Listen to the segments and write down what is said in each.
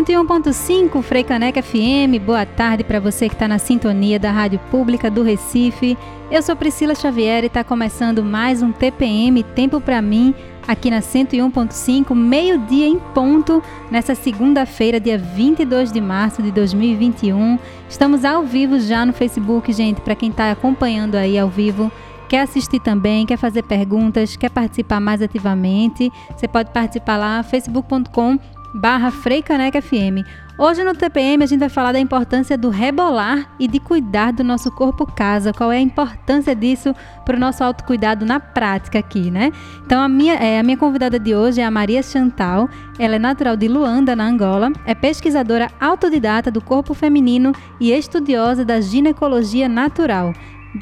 101.5 Freicaneca FM, boa tarde para você que está na sintonia da Rádio Pública do Recife. Eu sou Priscila Xavier e está começando mais um TPM Tempo para mim, aqui na 101.5, meio-dia em ponto, nessa segunda-feira, dia 22 de março de 2021. Estamos ao vivo já no Facebook, gente, para quem está acompanhando aí ao vivo quer assistir também, quer fazer perguntas, quer participar mais ativamente, você pode participar lá, facebook.com barra Freicaneca FM. Hoje no TPM a gente vai falar da importância do rebolar e de cuidar do nosso corpo casa. Qual é a importância disso para o nosso autocuidado na prática aqui, né? Então a minha, é, a minha convidada de hoje é a Maria Chantal. Ela é natural de Luanda, na Angola. É pesquisadora autodidata do corpo feminino e estudiosa da ginecologia natural.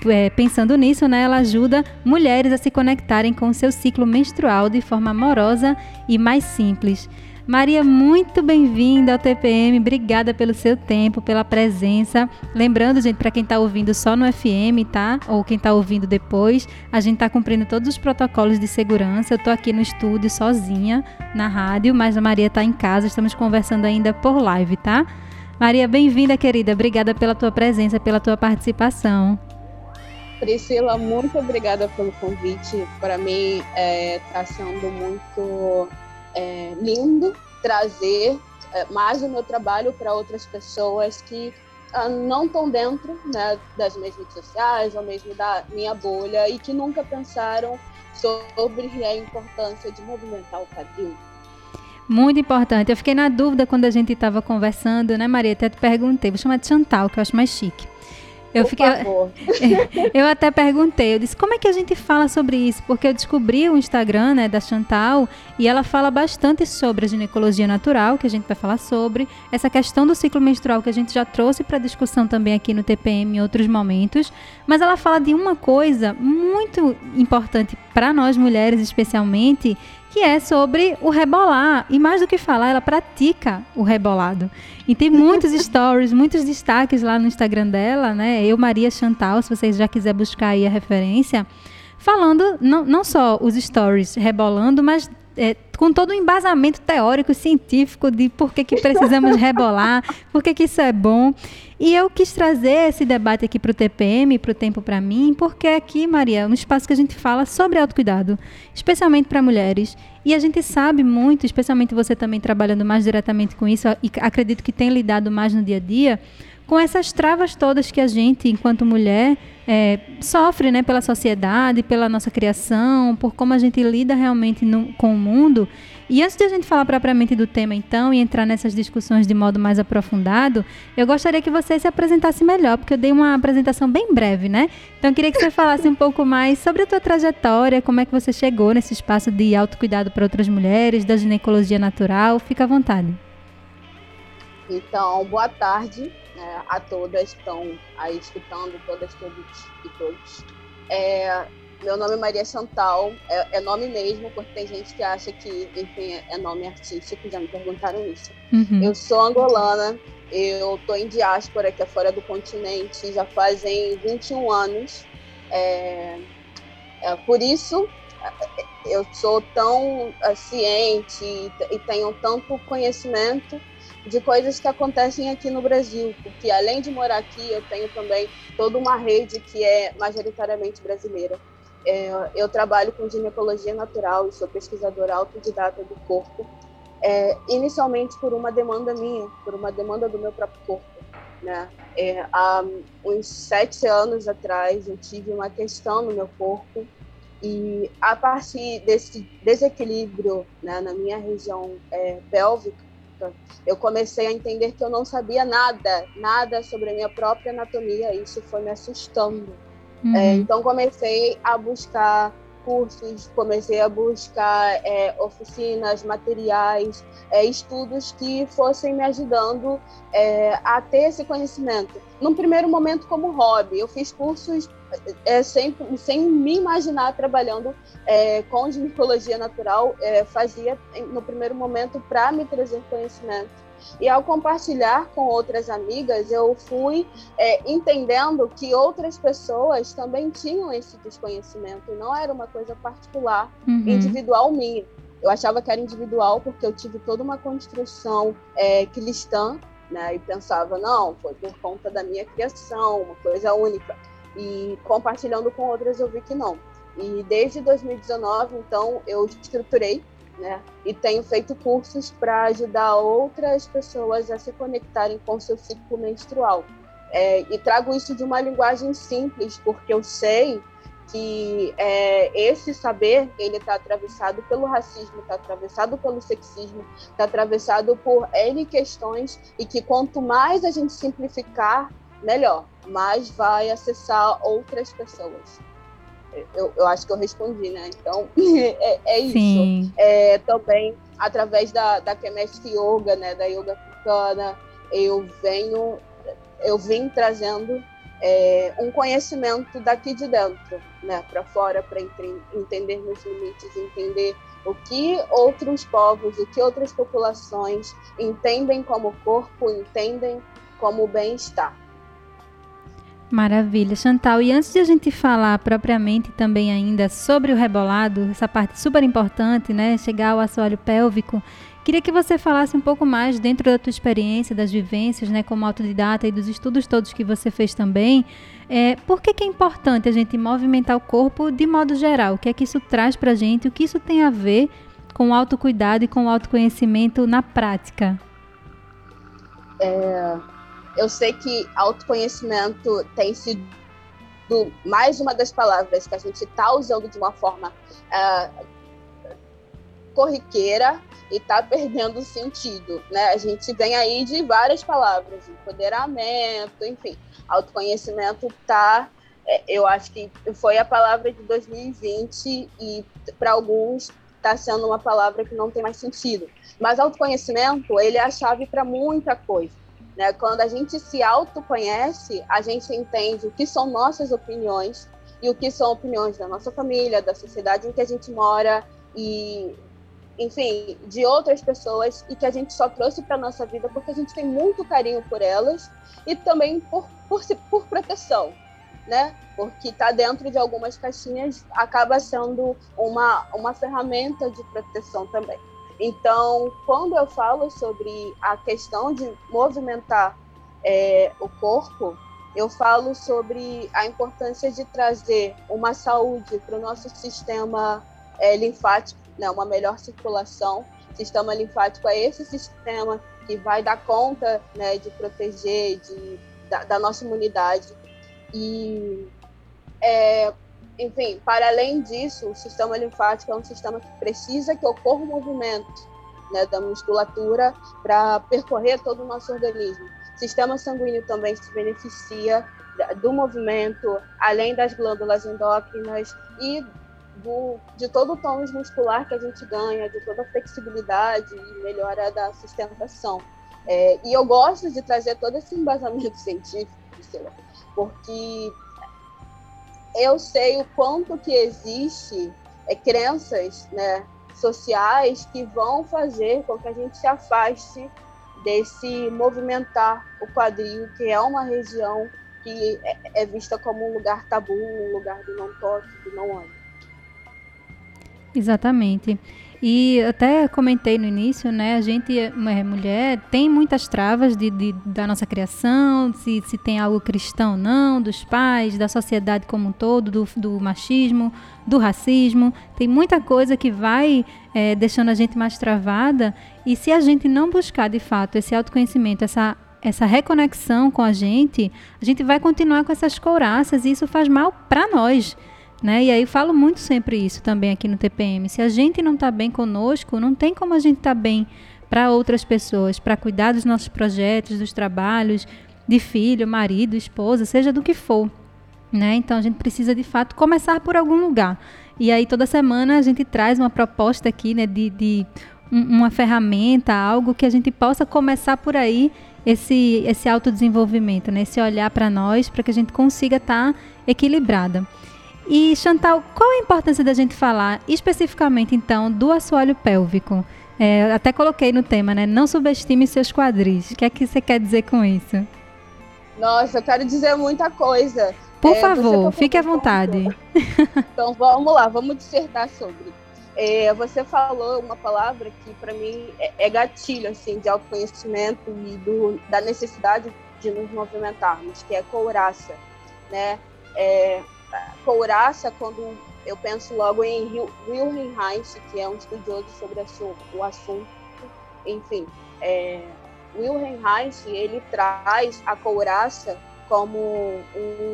É, pensando nisso, né, ela ajuda mulheres a se conectarem com o seu ciclo menstrual de forma amorosa e mais simples. Maria, muito bem-vinda ao TPM. Obrigada pelo seu tempo, pela presença. Lembrando, gente, para quem está ouvindo só no FM, tá? Ou quem está ouvindo depois, a gente está cumprindo todos os protocolos de segurança. Eu estou aqui no estúdio sozinha, na rádio, mas a Maria está em casa. Estamos conversando ainda por live, tá? Maria, bem-vinda, querida. Obrigada pela tua presença, pela tua participação. Priscila, muito obrigada pelo convite. Para mim, está é, sendo muito é, lindo trazer é, mais o meu trabalho para outras pessoas que ah, não estão dentro né, das minhas redes sociais ou mesmo da minha bolha e que nunca pensaram sobre a importância de movimentar o quadril. Muito importante. Eu fiquei na dúvida quando a gente estava conversando, né, Maria? Até te perguntei. Vou chamar de Chantal, que eu acho mais chique. Eu, fiquei, eu até perguntei, eu disse, como é que a gente fala sobre isso? Porque eu descobri o Instagram né, da Chantal e ela fala bastante sobre a ginecologia natural, que a gente vai falar sobre, essa questão do ciclo menstrual que a gente já trouxe para discussão também aqui no TPM em outros momentos, mas ela fala de uma coisa muito importante para nós mulheres especialmente, que é sobre o rebolar. E mais do que falar, ela pratica o rebolado. E tem muitos stories, muitos destaques lá no Instagram dela, né? Eu, Maria Chantal, se vocês já quiser buscar aí a referência, falando não, não só os stories rebolando, mas é, com todo o embasamento teórico, científico de por que, que precisamos rebolar, por que, que isso é bom. E eu quis trazer esse debate aqui para o TPM, para o Tempo para Mim, porque aqui, Maria, é um espaço que a gente fala sobre autocuidado, especialmente para mulheres. E a gente sabe muito, especialmente você também trabalhando mais diretamente com isso, e acredito que tem lidado mais no dia a dia, com essas travas todas que a gente, enquanto mulher, é, sofre né, pela sociedade, pela nossa criação, por como a gente lida realmente no, com o mundo. E antes de a gente falar propriamente do tema, então, e entrar nessas discussões de modo mais aprofundado, eu gostaria que você se apresentasse melhor, porque eu dei uma apresentação bem breve, né? Então, eu queria que você falasse um pouco mais sobre a tua trajetória, como é que você chegou nesse espaço de autocuidado para outras mulheres, da ginecologia natural. Fica à vontade. Então, boa tarde né, a todas estão aí escutando, todas, todos e todos. É, meu nome é Maria Chantal, é, é, nome mesmo, porque tem gente que acha que, enfim, é nome artístico, já me perguntaram isso. Uhum. Eu sou angolana, eu tô em diáspora, que é fora do continente, já fazem 21 anos. É, é, por isso, eu sou tão é, ciente e tenho tanto conhecimento de coisas que acontecem aqui no Brasil, porque além de morar aqui, eu tenho também toda uma rede que é majoritariamente brasileira. É, eu trabalho com ginecologia natural e sou pesquisadora autodidata do corpo, é, inicialmente por uma demanda minha, por uma demanda do meu próprio corpo. Né? É, há uns sete anos atrás eu tive uma questão no meu corpo e a partir desse desequilíbrio né, na minha região é, pélvica, eu comecei a entender que eu não sabia nada, nada sobre a minha própria anatomia, e isso foi me assustando. Uhum. É, então comecei a buscar cursos, comecei a buscar é, oficinas, materiais, é, estudos que fossem me ajudando é, a ter esse conhecimento. Num primeiro momento, como hobby, eu fiz cursos é, sem, sem me imaginar trabalhando é, com ginecologia natural, é, fazia no primeiro momento para me trazer conhecimento. E ao compartilhar com outras amigas, eu fui é, entendendo que outras pessoas também tinham esse desconhecimento, não era uma coisa particular, uhum. individual minha. Eu achava que era individual porque eu tive toda uma construção é, cristã, né? E pensava, não, foi por conta da minha criação, uma coisa única. E compartilhando com outras eu vi que não. E desde 2019, então, eu estruturei né? E tenho feito cursos para ajudar outras pessoas a se conectarem com seu ciclo menstrual. É, e trago isso de uma linguagem simples, porque eu sei que é, esse saber ele está atravessado pelo racismo, está atravessado pelo sexismo, está atravessado por N questões e que quanto mais a gente simplificar, melhor, mais vai acessar outras pessoas. Eu, eu acho que eu respondi, né? Então, é, é isso. É, também, através da, da Kemesh Yoga, né? Da Yoga Africana, eu venho, eu vim trazendo é, um conhecimento daqui de dentro, né, para fora, para entender meus limites, entender o que outros povos, o que outras populações entendem como corpo, entendem como bem-estar. Maravilha, Chantal. E antes de a gente falar propriamente também ainda sobre o rebolado, essa parte super importante, né, chegar ao assoalho pélvico, Queria que você falasse um pouco mais dentro da tua experiência, das vivências, né, como autodidata e dos estudos todos que você fez também. É, por que, que é importante a gente movimentar o corpo de modo geral? O que é que isso traz para a gente? O que isso tem a ver com o autocuidado e com o autoconhecimento na prática? É, eu sei que autoconhecimento tem sido mais uma das palavras que a gente está usando de uma forma uh, corriqueira e está perdendo sentido, né? A gente vem aí de várias palavras, empoderamento, enfim, autoconhecimento tá, é, eu acho que foi a palavra de 2020 e para alguns está sendo uma palavra que não tem mais sentido. Mas autoconhecimento, ele é a chave para muita coisa. Né? Quando a gente se autoconhece, a gente entende o que são nossas opiniões e o que são opiniões da nossa família, da sociedade em que a gente mora e enfim, de outras pessoas e que a gente só trouxe para nossa vida porque a gente tem muito carinho por elas e também por, por, por proteção, né? Porque tá dentro de algumas caixinhas acaba sendo uma, uma ferramenta de proteção também. Então, quando eu falo sobre a questão de movimentar é, o corpo, eu falo sobre a importância de trazer uma saúde para o nosso sistema é, linfático né, uma melhor circulação. Sistema linfático é esse sistema que vai dar conta né, de proteger de, da, da nossa imunidade. E, é, enfim, para além disso, o sistema linfático é um sistema que precisa que ocorra um movimento né, da musculatura para percorrer todo o nosso organismo. O sistema sanguíneo também se beneficia do movimento, além das glândulas endócrinas e do, de todo o tônus muscular que a gente ganha, de toda a flexibilidade e melhora da sustentação. É, e eu gosto de trazer todo esse embasamento científico, porque eu sei o quanto que existe é, crenças né, sociais que vão fazer com que a gente se afaste desse movimentar o quadril, que é uma região que é, é vista como um lugar tabu, um lugar do não toque, do não olho. Exatamente. E até comentei no início, né? A gente, é, mulher, tem muitas travas de, de, da nossa criação, se, se tem algo cristão ou não, dos pais, da sociedade como um todo, do, do machismo, do racismo. Tem muita coisa que vai é, deixando a gente mais travada. E se a gente não buscar, de fato, esse autoconhecimento, essa essa reconexão com a gente, a gente vai continuar com essas couraças e isso faz mal para nós. Né? E aí falo muito sempre isso também aqui no TPM. Se a gente não está bem conosco, não tem como a gente estar tá bem para outras pessoas, para cuidar dos nossos projetos, dos trabalhos, de filho, marido, esposa, seja do que for. Né? Então a gente precisa de fato começar por algum lugar. E aí toda semana a gente traz uma proposta aqui né, de, de uma ferramenta, algo que a gente possa começar por aí esse, esse autodesenvolvimento, né? esse olhar para nós, para que a gente consiga estar tá equilibrada. E Chantal, qual a importância da gente falar especificamente então do assoalho pélvico? É, até coloquei no tema, né? Não subestime seus quadris. O que é que você quer dizer com isso? Nossa, eu quero dizer muita coisa. Por é, favor, fique à vontade. Então vamos lá, vamos dissertar sobre. É, você falou uma palavra que para mim é, é, gatilho assim de autoconhecimento e do, da necessidade de nos movimentarmos, que é couraça, né? É, couraça, quando eu penso logo em Wilhelm Reich, que é um estudioso sobre o assunto, enfim, é, Wilhelm Reich ele traz a couraça como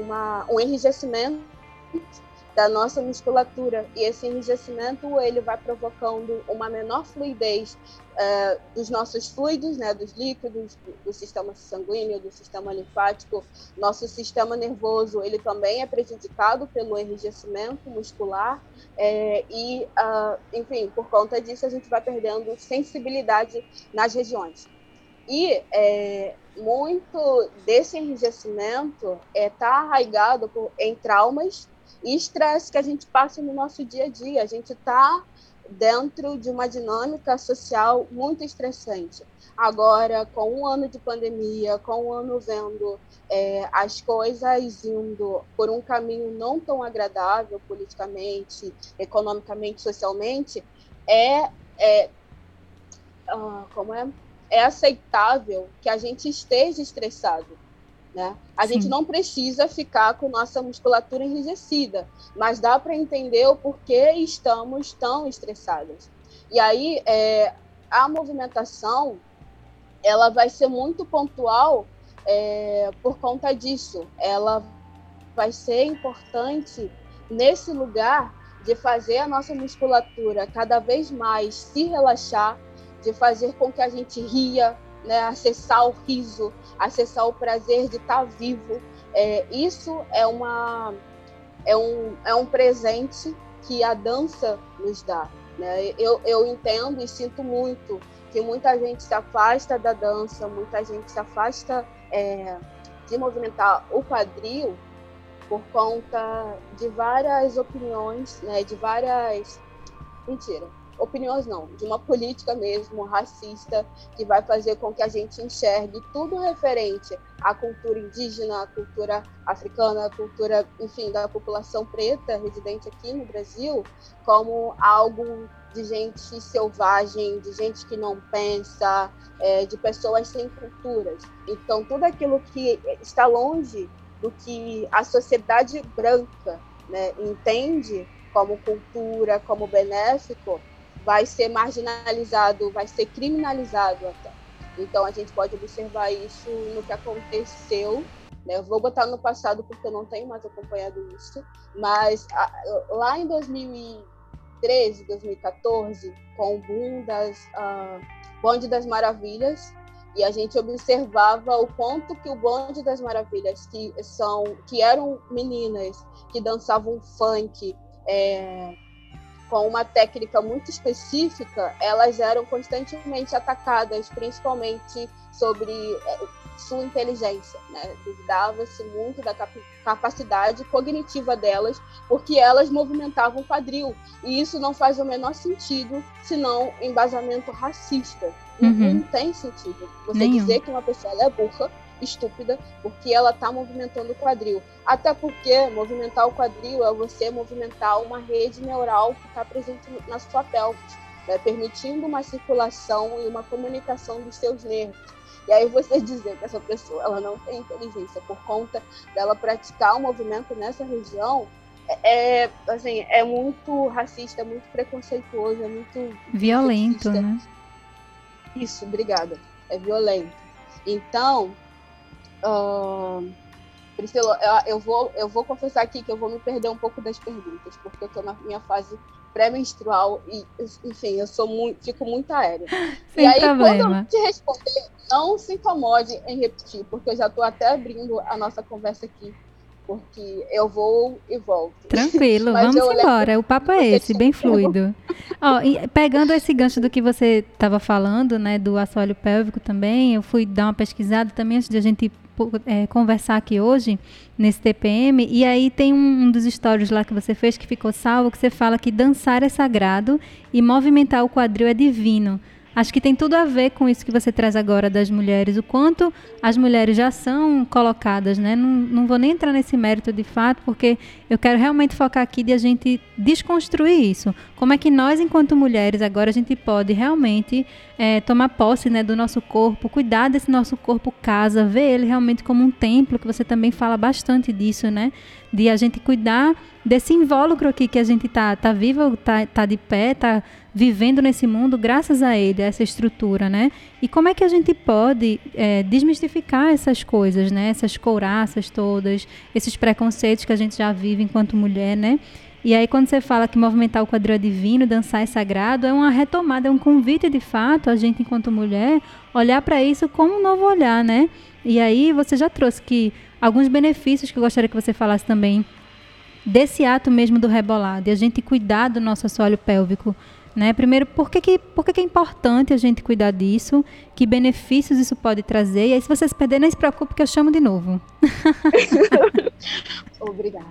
uma, um enrijecimento da nossa musculatura. E esse enrijecimento ele vai provocando uma menor fluidez uh, dos nossos fluidos, né, dos líquidos, do, sistema sanguíneo, do sistema linfático, nosso sistema nervoso ele também é prejudicado pelo enrijecimento muscular é, e, uh, enfim, por conta disso a gente vai perdendo sensibilidade nas regiões. E é, muito desse enrijecimento está é, arraigado por, em traumas e estresse que a gente passa no nosso dia a dia. A gente está dentro de uma dinâmica social muito estressante. Agora, com um ano de pandemia, com um ano vendo é, as coisas indo por um caminho não tão agradável politicamente, economicamente, socialmente, é, é uh, como é, é aceitável que a gente esteja estressado. Né? A Sim. gente não precisa ficar com nossa musculatura enrijecida, mas dá para entender o porquê estamos tão estressadas. E aí, é, a movimentação ela vai ser muito pontual é, por conta disso. Ela vai ser importante nesse lugar de fazer a nossa musculatura cada vez mais se relaxar, de fazer com que a gente ria, né, acessar o riso, acessar o prazer de estar vivo. É, isso é, uma, é, um, é um presente que a dança nos dá. Né? Eu, eu entendo e sinto muito que muita gente se afasta da dança, muita gente se afasta é, de movimentar o quadril por conta de várias opiniões, né, de várias. Mentira opiniões não, de uma política mesmo racista que vai fazer com que a gente enxergue tudo referente à cultura indígena, à cultura africana, à cultura, enfim, da população preta residente aqui no Brasil, como algo de gente selvagem, de gente que não pensa, é, de pessoas sem culturas. Então, tudo aquilo que está longe do que a sociedade branca né, entende como cultura, como benéfico, vai ser marginalizado, vai ser criminalizado até. Então a gente pode observar isso no que aconteceu. Né? Eu vou botar no passado porque eu não tenho mais acompanhado isso, mas a, lá em 2013, 2014, com o boom das uh, Bonde das Maravilhas, e a gente observava o quanto que o Bonde das Maravilhas, que são que eram meninas que dançavam funk, é, com uma técnica muito específica, elas eram constantemente atacadas, principalmente sobre eh, sua inteligência. Né? Duvidava-se muito da cap capacidade cognitiva delas, porque elas movimentavam o quadril. E isso não faz o menor sentido, senão embasamento racista. Uhum. Não, não, tem sentido. Você Nenhum. dizer que uma pessoa é burra estúpida, porque ela está movimentando o quadril. Até porque movimentar o quadril é você movimentar uma rede neural que está presente na sua pelvis, né? permitindo uma circulação e uma comunicação dos seus nervos. E aí você dizer que essa pessoa ela não tem inteligência por conta dela praticar o um movimento nessa região é, é assim é muito racista, é muito preconceituoso, é muito violento, né? Isso, obrigada. É violento. Então, Uh, Priscila, eu vou, eu vou confessar aqui que eu vou me perder um pouco das perguntas, porque eu estou na minha fase pré-menstrual e, enfim, eu sou muito, fico muito aérea. Sem e aí, problema. quando eu te responder, não se incomode em repetir, porque eu já estou até abrindo a nossa conversa aqui porque eu vou e volto. Tranquilo, vamos embora. O papo é esse, bem fluido. Ó, pegando esse gancho do que você estava falando, né, do assoalho pélvico também, eu fui dar uma pesquisada também antes de a gente é, conversar aqui hoje, nesse TPM, e aí tem um, um dos stories lá que você fez que ficou salvo, que você fala que dançar é sagrado e movimentar o quadril é divino. Acho que tem tudo a ver com isso que você traz agora das mulheres, o quanto as mulheres já são colocadas, né? Não, não vou nem entrar nesse mérito de fato, porque eu quero realmente focar aqui de a gente desconstruir isso. Como é que nós, enquanto mulheres, agora a gente pode realmente é, tomar posse né, do nosso corpo, cuidar desse nosso corpo casa, ver ele realmente como um templo, que você também fala bastante disso, né? De a gente cuidar desse invólucro aqui que a gente tá, tá viva, tá, tá de pé, tá vivendo nesse mundo graças a ele, a essa estrutura, né? E como é que a gente pode é, desmistificar essas coisas, né? Essas couraças todas, esses preconceitos que a gente já vive enquanto mulher, né? E aí, quando você fala que movimentar o quadril é divino, dançar é sagrado, é uma retomada, é um convite de fato a gente, enquanto mulher, olhar para isso como um novo olhar, né? E aí, você já trouxe que alguns benefícios que eu gostaria que você falasse também desse ato mesmo do rebolado, e a gente cuidar do nosso assoalho pélvico né? Primeiro, por que, que, por que, que é importante a gente cuidar disso? Que benefícios isso pode trazer? E aí, se vocês perderem, não se preocupe que eu chamo de novo. Obrigada.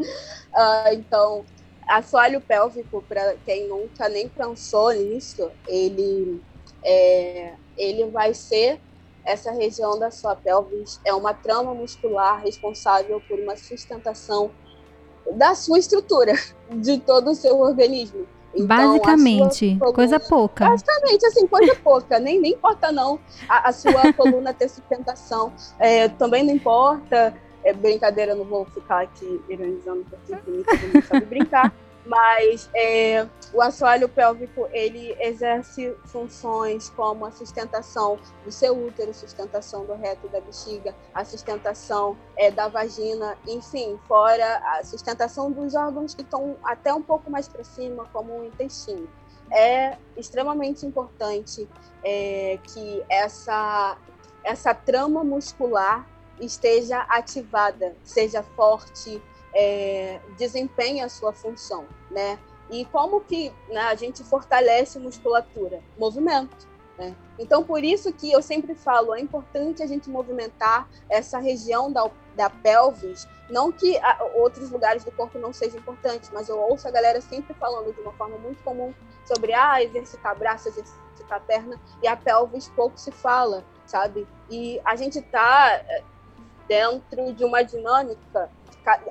uh, então, assoalho pélvico, para quem nunca nem pensou nisso, ele, é, ele vai ser essa região da sua pelvis, é uma trama muscular responsável por uma sustentação da sua estrutura, de todo o seu organismo. Então, basicamente, coluna, coisa pouca. Basicamente, assim, coisa pouca. Nem, nem importa, não, a, a sua coluna ter sustentação. É, também não importa. É brincadeira, não vou ficar aqui ironizando, porque não sabe brincar. Mas é, o assoalho pélvico ele exerce funções como a sustentação do seu útero, sustentação do reto da bexiga, a sustentação é, da vagina, enfim, fora a sustentação dos órgãos que estão até um pouco mais para cima, como o intestino. É extremamente importante é, que essa, essa trama muscular esteja ativada, seja forte, é, desempenha a sua função, né? E como que né, a gente fortalece musculatura? Movimento. Né? Então, por isso que eu sempre falo, é importante a gente movimentar essa região da, da pelvis, não que a, outros lugares do corpo não sejam importantes, mas eu ouço a galera sempre falando de uma forma muito comum sobre, ah, exercitar braço, exercitar perna, e a pelvis pouco se fala, sabe? E a gente está é, dentro de uma dinâmica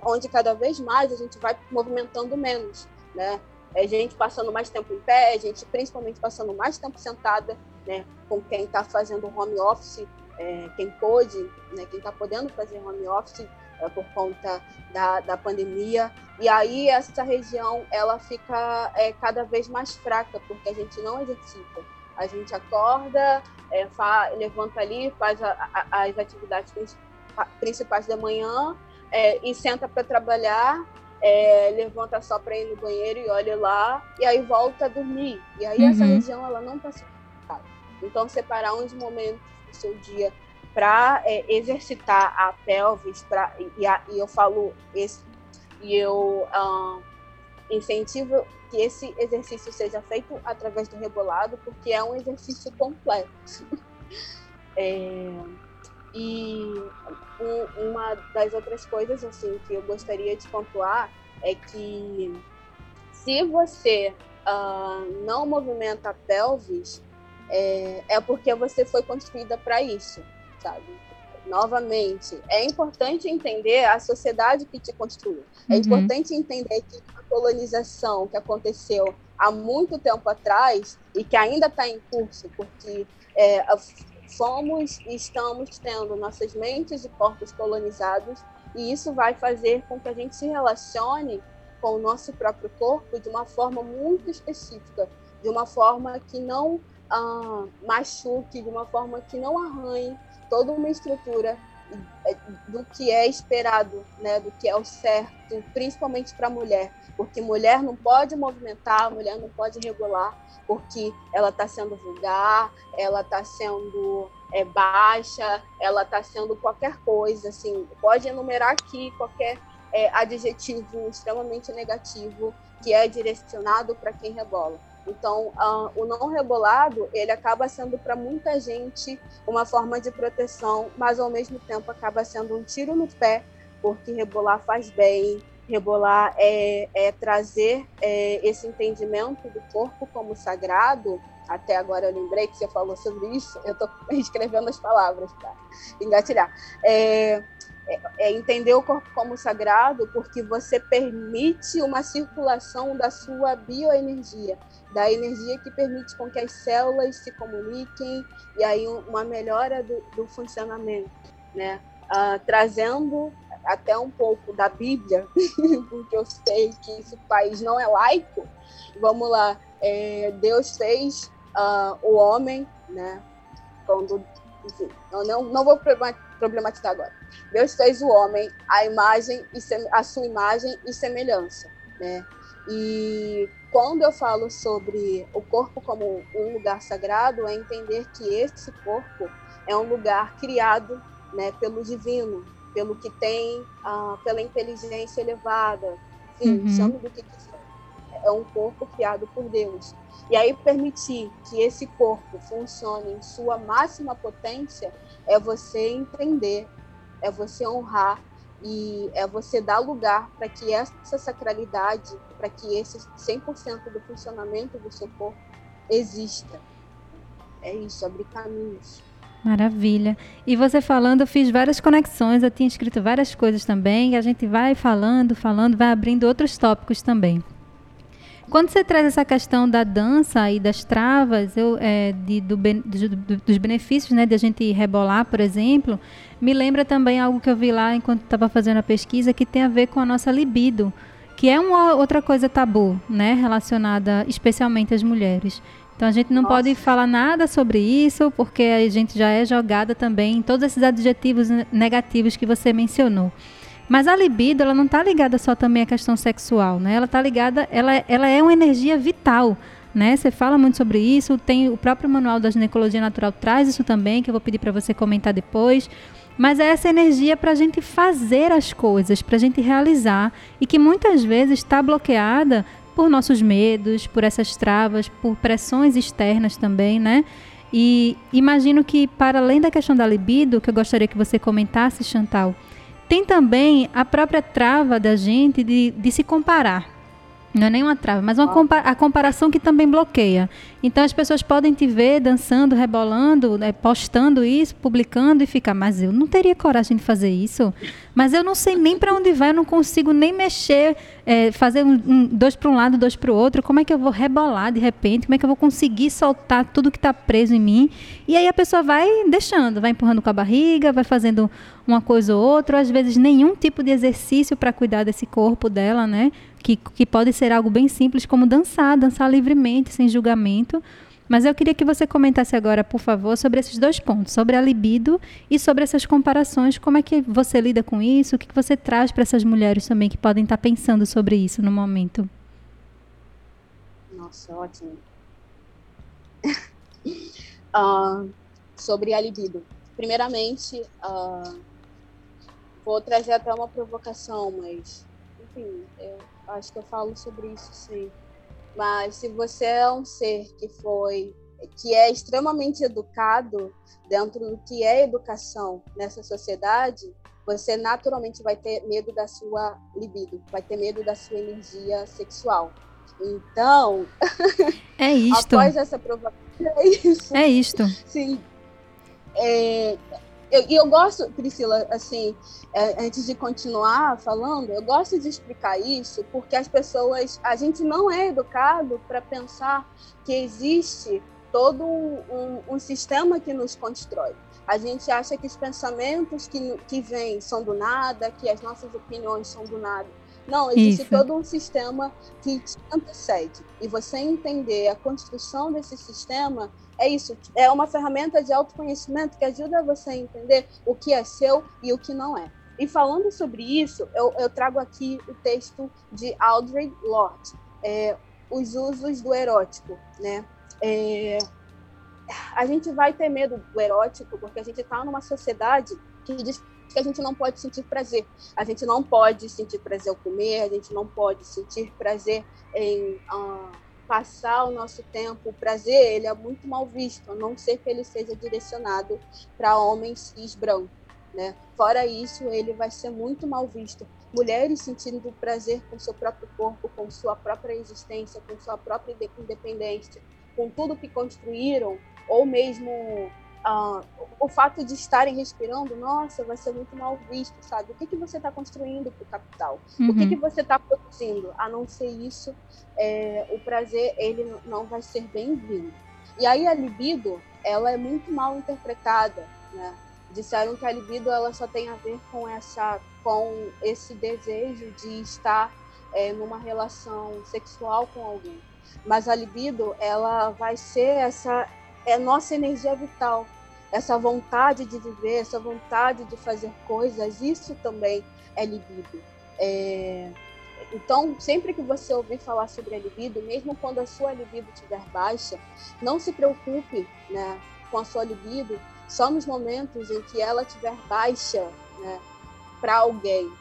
onde cada vez mais a gente vai movimentando menos, né? É gente passando mais tempo em pé, gente principalmente passando mais tempo sentada, né? Com quem está fazendo home office, é, quem pôde, né? Quem está podendo fazer home office é, por conta da, da pandemia. E aí essa região ela fica é, cada vez mais fraca porque a gente não exercita. A gente acorda, é, fa, levanta ali, faz a, a, as atividades principais da manhã é, e senta para trabalhar, é, levanta só para ir no banheiro e olha lá, e aí volta a dormir. E aí uhum. essa região ela não está separada. Então, separar uns momentos do seu dia para é, exercitar a pelvis, pra, e, a, e eu falo esse, e eu uh, incentivo que esse exercício seja feito através do rebolado, porque é um exercício completo. é, e um, uma das outras coisas assim que eu gostaria de pontuar é que se você uh, não movimenta a pelvis, é, é porque você foi construída para isso, sabe? Novamente, é importante entender a sociedade que te construiu. É uhum. importante entender que a colonização que aconteceu há muito tempo atrás e que ainda está em curso, porque é, somos e estamos tendo nossas mentes e corpos colonizados, e isso vai fazer com que a gente se relacione com o nosso próprio corpo de uma forma muito específica, de uma forma que não ah, machuque, de uma forma que não arranhe toda uma estrutura do que é esperado, né, do que é o certo, principalmente para a mulher, porque mulher não pode movimentar, mulher não pode regular, porque ela está sendo vulgar, ela está sendo é, baixa, ela está sendo qualquer coisa, assim, pode enumerar aqui qualquer é, adjetivo extremamente negativo que é direcionado para quem rebola. Então, o não rebolado, ele acaba sendo para muita gente uma forma de proteção, mas ao mesmo tempo acaba sendo um tiro no pé, porque rebolar faz bem, Rebolar é, é trazer é, esse entendimento do corpo como sagrado. Até agora eu lembrei que você falou sobre isso, eu estou escrevendo as palavras para engatilhar. É, é, é, entender o corpo como sagrado porque você permite uma circulação da sua bioenergia, da energia que permite com que as células se comuniquem e aí uma melhora do, do funcionamento, né? Uh, trazendo até um pouco da Bíblia, porque eu sei que esse país não é laico. Vamos lá, é, Deus fez uh, o homem, né? Quando, enfim, eu não, não vou problematizar agora. Deus fez o homem a imagem e a sua imagem e semelhança, né? E quando eu falo sobre o corpo como um lugar sagrado, é entender que esse corpo é um lugar criado, né, pelo divino, pelo que tem, uh, pela inteligência elevada, enfim, uhum. chame do que quiser. É um corpo criado por Deus. E aí permitir que esse corpo funcione em sua máxima potência é você entender, é você honrar e é você dar lugar para que essa sacralidade, para que esse 100% do funcionamento do seu corpo exista. É isso, abrir caminhos. Maravilha. E você falando, eu fiz várias conexões, eu tinha escrito várias coisas também, e a gente vai falando, falando, vai abrindo outros tópicos também. Quando você traz essa questão da dança e das travas, eu, é, de, do, do, dos benefícios né, de a gente rebolar, por exemplo, me lembra também algo que eu vi lá enquanto estava fazendo a pesquisa, que tem a ver com a nossa libido, que é uma outra coisa tabu, né, relacionada especialmente às mulheres. Então a gente não Nossa. pode falar nada sobre isso, porque a gente já é jogada também em todos esses adjetivos negativos que você mencionou. Mas a libido, ela não está ligada só também à questão sexual, né? Ela está ligada, ela, ela é uma energia vital, né? Você fala muito sobre isso, tem o próprio manual da ginecologia natural traz isso também, que eu vou pedir para você comentar depois. Mas é essa energia para a gente fazer as coisas, para a gente realizar e que muitas vezes está bloqueada por nossos medos, por essas travas, por pressões externas também, né? E imagino que para além da questão da libido, que eu gostaria que você comentasse, Chantal, tem também a própria trava da gente de, de se comparar. Não é nenhuma trava, mas uma compa a comparação que também bloqueia. Então as pessoas podem te ver dançando, rebolando, né, postando isso, publicando e ficar, mas eu não teria coragem de fazer isso. Mas eu não sei nem para onde vai, eu não consigo nem mexer, é, fazer um, um, dois para um lado, dois para o outro. Como é que eu vou rebolar de repente? Como é que eu vou conseguir soltar tudo que está preso em mim? E aí a pessoa vai deixando, vai empurrando com a barriga, vai fazendo uma coisa ou outra, ou às vezes nenhum tipo de exercício para cuidar desse corpo dela, né? Que, que pode ser algo bem simples, como dançar, dançar livremente, sem julgamento. Mas eu queria que você comentasse agora, por favor, sobre esses dois pontos, sobre a libido e sobre essas comparações. Como é que você lida com isso? O que você traz para essas mulheres também que podem estar pensando sobre isso no momento? Nossa, ótimo. uh, sobre a libido. Primeiramente, uh, Vou trazer até uma provocação, mas, enfim, eu acho que eu falo sobre isso sim. Mas se você é um ser que foi, que é extremamente educado dentro do que é educação nessa sociedade, você naturalmente vai ter medo da sua libido, vai ter medo da sua energia sexual. Então, é isto. após essa provocação, é isso. É isto. Sim. É, eu, e eu gosto, Priscila, assim, é, antes de continuar falando, eu gosto de explicar isso porque as pessoas, a gente não é educado para pensar que existe todo um, um, um, sistema que nos constrói. A gente acha que os pensamentos que, que vêm são do nada, que as nossas opiniões são do nada. Não, existe Isso. todo um sistema que te antecede. E você entender a construção desse sistema é isso, é uma ferramenta de autoconhecimento que ajuda você a entender o que é seu e o que não é. E falando sobre isso, eu, eu trago aqui o texto de Audre Lorde, é, Os Usos do Erótico. Né? É, a gente vai ter medo do erótico porque a gente está numa sociedade que diz que a gente não pode sentir prazer. A gente não pode sentir prazer ao comer, a gente não pode sentir prazer em... Uh, passar o nosso tempo, o prazer, ele é muito mal visto, a não ser que ele seja direcionado para homens cis brancos. Né? Fora isso, ele vai ser muito mal visto. mulheres sentindo prazer com seu próprio corpo, com sua própria existência, com sua própria independência, com tudo que construíram, ou mesmo uh, o fato de estarem respirando, nossa, vai ser muito mal visto, sabe? O que, que você está construindo para o capital? Uhum. O que, uhum. que você está produzindo? A não ser isso, é, o prazer ele não vai ser bem-vindo. E aí a libido, ela é muito mal interpretada, né? Disseram que a libido ela só tem a ver com essa, com esse desejo de estar é, numa relação sexual com alguém. Mas a libido, ela vai ser essa é nossa energia vital, essa vontade de viver, essa vontade de fazer coisas, isso também é libido. É... Então, sempre que você ouvir falar sobre a libido, mesmo quando a sua libido estiver baixa, não se preocupe né, com a sua libido só nos momentos em que ela estiver baixa né, para alguém.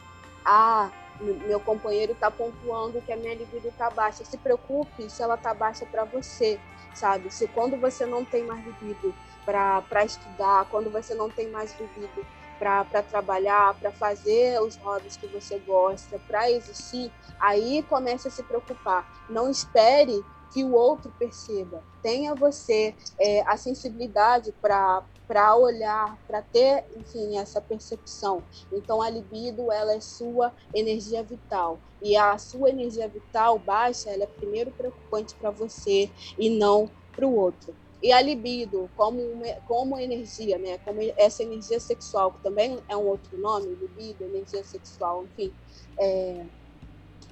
Ah, meu companheiro está pontuando que a minha libido está baixa. Se preocupe se ela está baixa para você, sabe? Se quando você não tem mais libido para estudar, quando você não tem mais libido para trabalhar, para fazer os hobbies que você gosta, para existir, aí comece a se preocupar. Não espere que o outro perceba. Tenha você é, a sensibilidade para para olhar, para ter, enfim, essa percepção. Então a libido, ela é sua energia vital. E a sua energia vital baixa, ela é primeiro preocupante para você e não para o outro. E a libido, como, como energia, né? como essa energia sexual, que também é um outro nome, libido, energia sexual, enfim, é,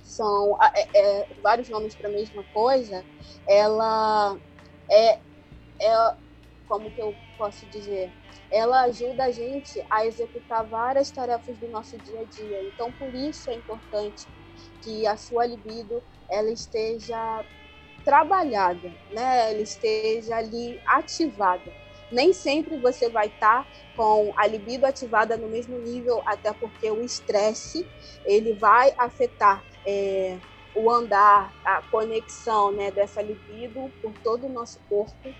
são é, é, vários nomes para a mesma coisa, ela é, é, como que eu posso dizer? Ela ajuda a gente a executar várias tarefas do nosso dia a dia. Então, por isso é importante que a sua libido ela esteja trabalhada, né? Ela esteja ali ativada. Nem sempre você vai estar tá com a libido ativada no mesmo nível, até porque o estresse ele vai afetar é, o andar, a conexão, né, dessa libido por todo o nosso corpo.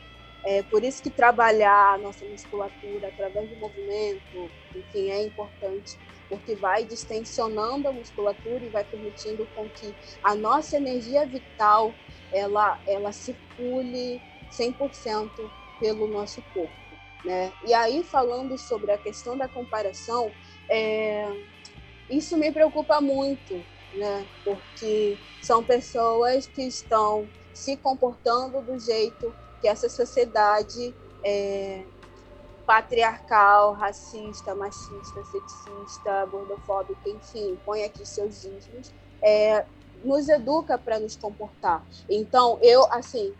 É por isso que trabalhar a nossa musculatura através do movimento, enfim, é importante porque vai distensionando a musculatura e vai permitindo com que a nossa energia vital ela, ela circule 100% pelo nosso corpo. Né? E aí, falando sobre a questão da comparação, é, isso me preocupa muito, né? porque são pessoas que estão se comportando do jeito que essa sociedade é, patriarcal, racista, machista, sexista, gordofóbica, enfim, põe aqui seus ismos, é, nos educa para nos comportar. Então, eu, assim,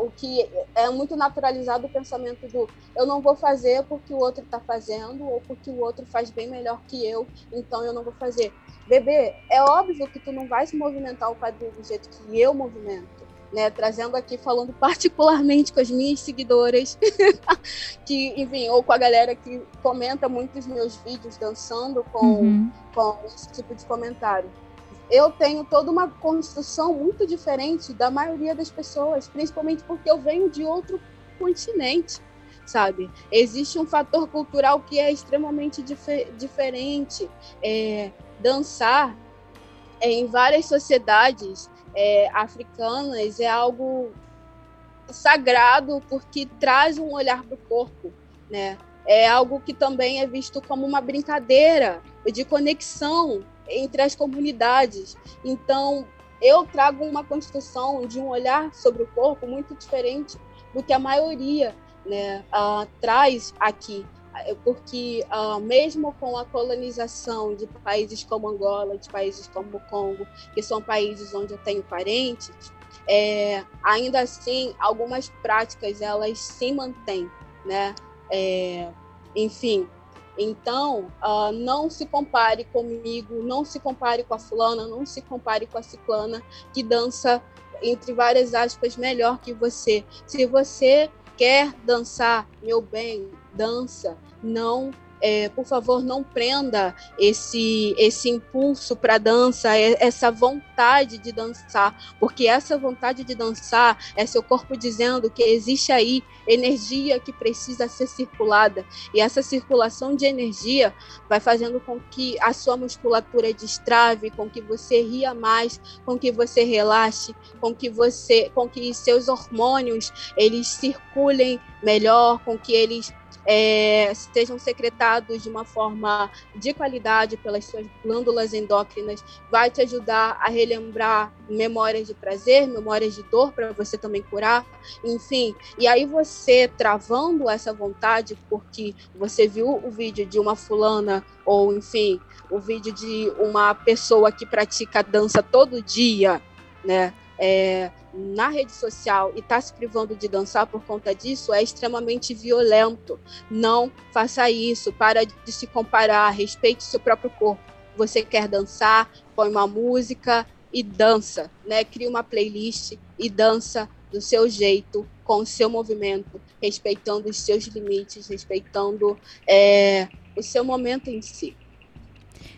o que é muito naturalizado o pensamento do eu não vou fazer porque o outro está fazendo ou porque o outro faz bem melhor que eu, então eu não vou fazer. Bebê, é óbvio que tu não vai se movimentar o quadril do jeito que eu movimento. Né, trazendo aqui, falando particularmente com as minhas seguidoras, que, enfim, ou com a galera que comenta muitos meus vídeos dançando com, uhum. com esse tipo de comentário eu tenho toda uma construção muito diferente da maioria das pessoas, principalmente porque eu venho de outro continente, sabe? Existe um fator cultural que é extremamente dif diferente. É, dançar é, em várias sociedades é, africanas é algo sagrado porque traz um olhar para o corpo, né? É algo que também é visto como uma brincadeira de conexão entre as comunidades. Então, eu trago uma construção de um olhar sobre o corpo muito diferente do que a maioria né, uh, traz aqui. Porque, uh, mesmo com a colonização de países como Angola, de países como Congo, que são países onde eu tenho parentes, é, ainda assim, algumas práticas elas se mantêm. Né? É, enfim, então, uh, não se compare comigo, não se compare com a fulana, não se compare com a ciclana que dança, entre várias aspas, melhor que você. Se você quer dançar, meu bem, dança. Não é, por favor, não prenda esse, esse impulso para dança, essa vontade de dançar, porque essa vontade de dançar é seu corpo dizendo que existe aí energia que precisa ser circulada, e essa circulação de energia vai fazendo com que a sua musculatura destrave, com que você ria mais, com que você relaxe, com que você, com que seus hormônios eles circulem melhor, com que eles é, sejam secretados de uma forma de qualidade pelas suas glândulas endócrinas, vai te ajudar a relembrar memórias de prazer, memórias de dor para você também curar, enfim. E aí você travando essa vontade porque você viu o vídeo de uma fulana ou enfim, o vídeo de uma pessoa que pratica dança todo dia, né? É, na rede social e está se privando de dançar por conta disso é extremamente violento. Não faça isso, para de se comparar, respeite seu próprio corpo. Você quer dançar, põe uma música e dança, né? Cria uma playlist e dança do seu jeito, com o seu movimento, respeitando os seus limites, respeitando é, o seu momento em si.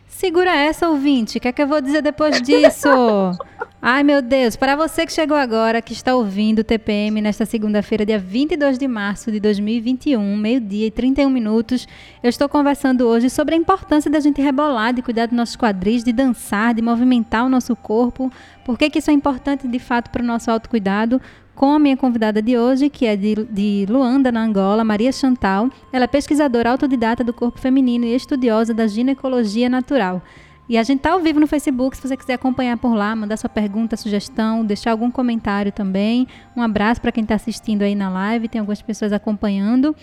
Segura essa, ouvinte. O que é que eu vou dizer depois disso? Ai, meu Deus, para você que chegou agora, que está ouvindo o TPM nesta segunda-feira, dia 22 de março de 2021, meio-dia e 31 minutos, eu estou conversando hoje sobre a importância da gente rebolar, de cuidar dos nossos quadris, de dançar, de movimentar o nosso corpo. Por que, isso é importante de fato para o nosso autocuidado? com a minha convidada de hoje, que é de, de, Luanda, na Angola, Maria Chantal. Ela é pesquisadora autodidata do corpo feminino e estudiosa da ginecologia natural. E a gente está ao vivo no Facebook, se você quiser acompanhar por lá, mandar sua pergunta, sugestão, deixar algum comentário também. Um abraço para quem está assistindo aí na live, tem algumas pessoas acompanhando.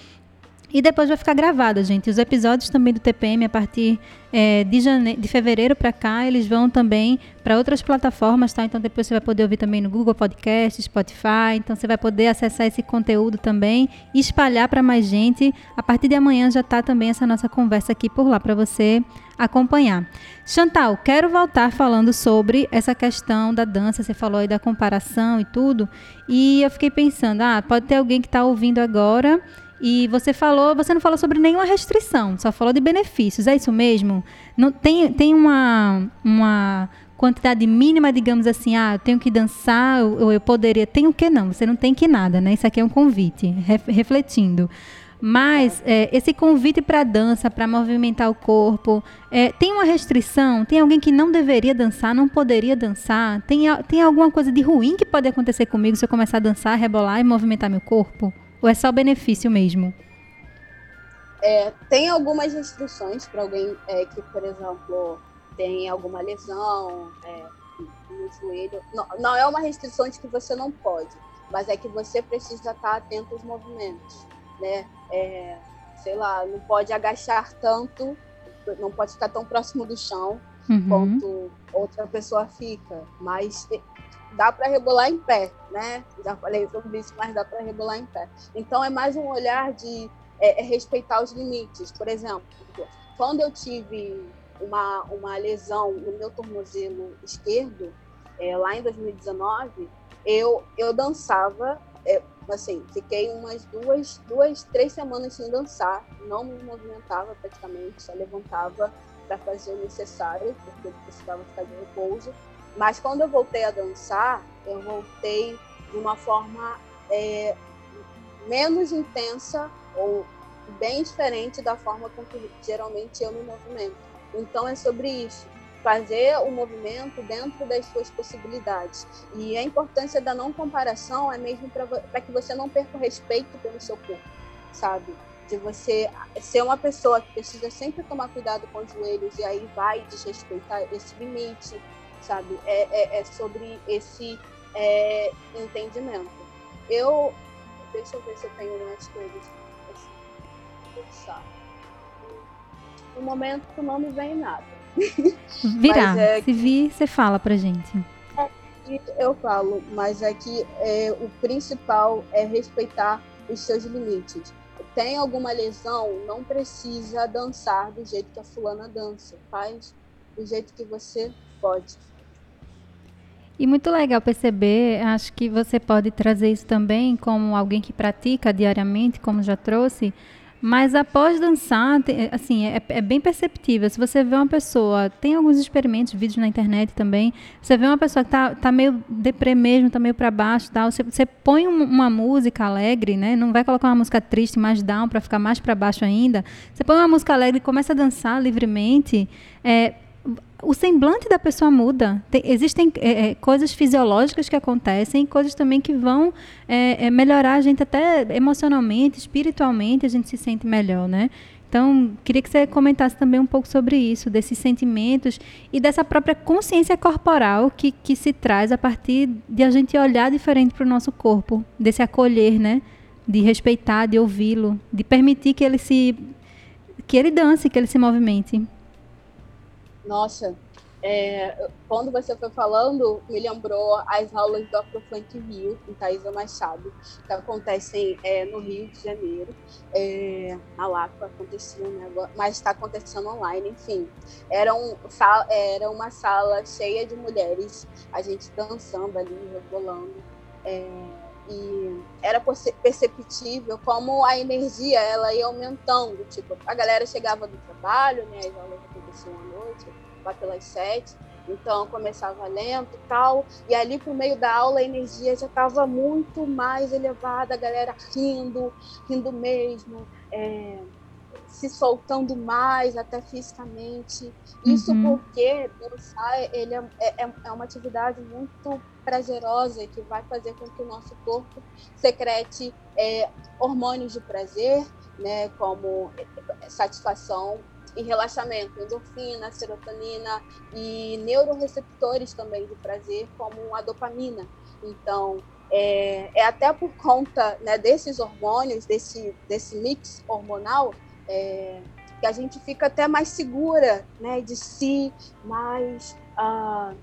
E depois vai ficar gravado, gente. Os episódios também do TPM, a partir é, de, jane... de fevereiro para cá, eles vão também para outras plataformas, tá? Então depois você vai poder ouvir também no Google Podcast, Spotify. Então você vai poder acessar esse conteúdo também e espalhar para mais gente. A partir de amanhã já está também essa nossa conversa aqui por lá para você acompanhar. Chantal, quero voltar falando sobre essa questão da dança. Você falou aí da comparação e tudo. E eu fiquei pensando, ah, pode ter alguém que está ouvindo agora e você falou, você não falou sobre nenhuma restrição, só falou de benefícios. É isso mesmo? Não tem, tem uma, uma quantidade mínima, digamos assim, ah, eu tenho que dançar, ou eu poderia. Tem o que não? Você não tem que nada, né? Isso aqui é um convite, refletindo. Mas é, esse convite para dança, para movimentar o corpo, é, tem uma restrição? Tem alguém que não deveria dançar, não poderia dançar? Tem, tem alguma coisa de ruim que pode acontecer comigo se eu começar a dançar, rebolar e movimentar meu corpo? Ou é só benefício mesmo? É, tem algumas restrições para alguém é, que, por exemplo, tem alguma lesão é, no joelho. Não, não é uma restrição de que você não pode, mas é que você precisa estar atento aos movimentos, né? É, sei lá, não pode agachar tanto, não pode ficar tão próximo do chão uhum. quanto outra pessoa fica, mas dá para rebolar em pé, né? Já falei sobre isso, mas dá para rebolar em pé. Então é mais um olhar de é, é respeitar os limites. Por exemplo, quando eu tive uma, uma lesão no meu tornozelo esquerdo, é, lá em 2019, eu, eu dançava, é, assim, fiquei umas duas, duas, três semanas sem dançar, não me movimentava praticamente, só levantava para fazer o necessário, porque eu precisava ficar de repouso. Mas quando eu voltei a dançar, eu voltei de uma forma é, menos intensa ou bem diferente da forma com que geralmente eu me movimento. Então é sobre isso, fazer o movimento dentro das suas possibilidades. E a importância da não comparação é mesmo para que você não perca o respeito pelo seu corpo, sabe? De você ser uma pessoa que precisa sempre tomar cuidado com os joelhos e aí vai desrespeitar esse limite, sabe? É, é, é sobre esse é, entendimento. Eu, deixa eu ver se eu tenho mais coisas pensar. No momento não me vem nada. Virá, é se vir, você fala pra gente. É, eu falo, mas é que é, o principal é respeitar os seus limites. Tem alguma lesão, não precisa dançar do jeito que a fulana dança. Faz do jeito que você pode. E muito legal perceber, acho que você pode trazer isso também como alguém que pratica diariamente, como já trouxe, Mas após dançar, assim, é, é, bem perceptível. Se você vê uma pessoa, tem alguns experimentos, vídeos na internet também, você vê uma pessoa que tá, tá meio deprê mesmo, tá meio para baixo, tal, você, você põe um, uma música alegre, né? Não vai colocar uma música triste, mais down, para ficar mais para baixo ainda. Você põe uma música alegre e começa a dançar livremente, é, o semblante da pessoa muda. Tem, existem é, é, coisas fisiológicas que acontecem, coisas também que vão é, é, melhorar a gente até emocionalmente, espiritualmente, a gente se sente melhor, né? Então, queria que você comentasse também um pouco sobre isso, desses sentimentos e dessa própria consciência corporal que, que se traz a partir de a gente olhar diferente para o nosso corpo, desse acolher, né? De respeitar, de ouvi-lo, de permitir que ele se que ele dance, que ele se movimente. Nossa, é, quando você foi falando, me lembrou as aulas do Afrofunk Rio, em Thaisa Machado, que acontecem é, no Rio de Janeiro. É, na Lapa aconteciam, né? mas está acontecendo online, enfim. Era, um, era uma sala cheia de mulheres, a gente dançando ali, rebolando. É, e era perceptível como a energia ela ia aumentando. Tipo, a galera chegava do trabalho, né? As aulas aconteciam à noite, lá pelas sete. Então começava lento e tal, e ali por meio da aula a energia já estava muito mais elevada, a galera rindo, rindo mesmo, é, se soltando mais até fisicamente. Isso uhum. porque dançar ele é, é, é uma atividade muito prazerosa e que vai fazer com que o nosso corpo secrete é, hormônios de prazer, né, como é, satisfação e relaxamento, endorfina, serotonina e neuroreceptores também de prazer, como a dopamina. Então, é, é até por conta né, desses hormônios, desse, desse mix hormonal, é, que a gente fica até mais segura né, de si, mais uh,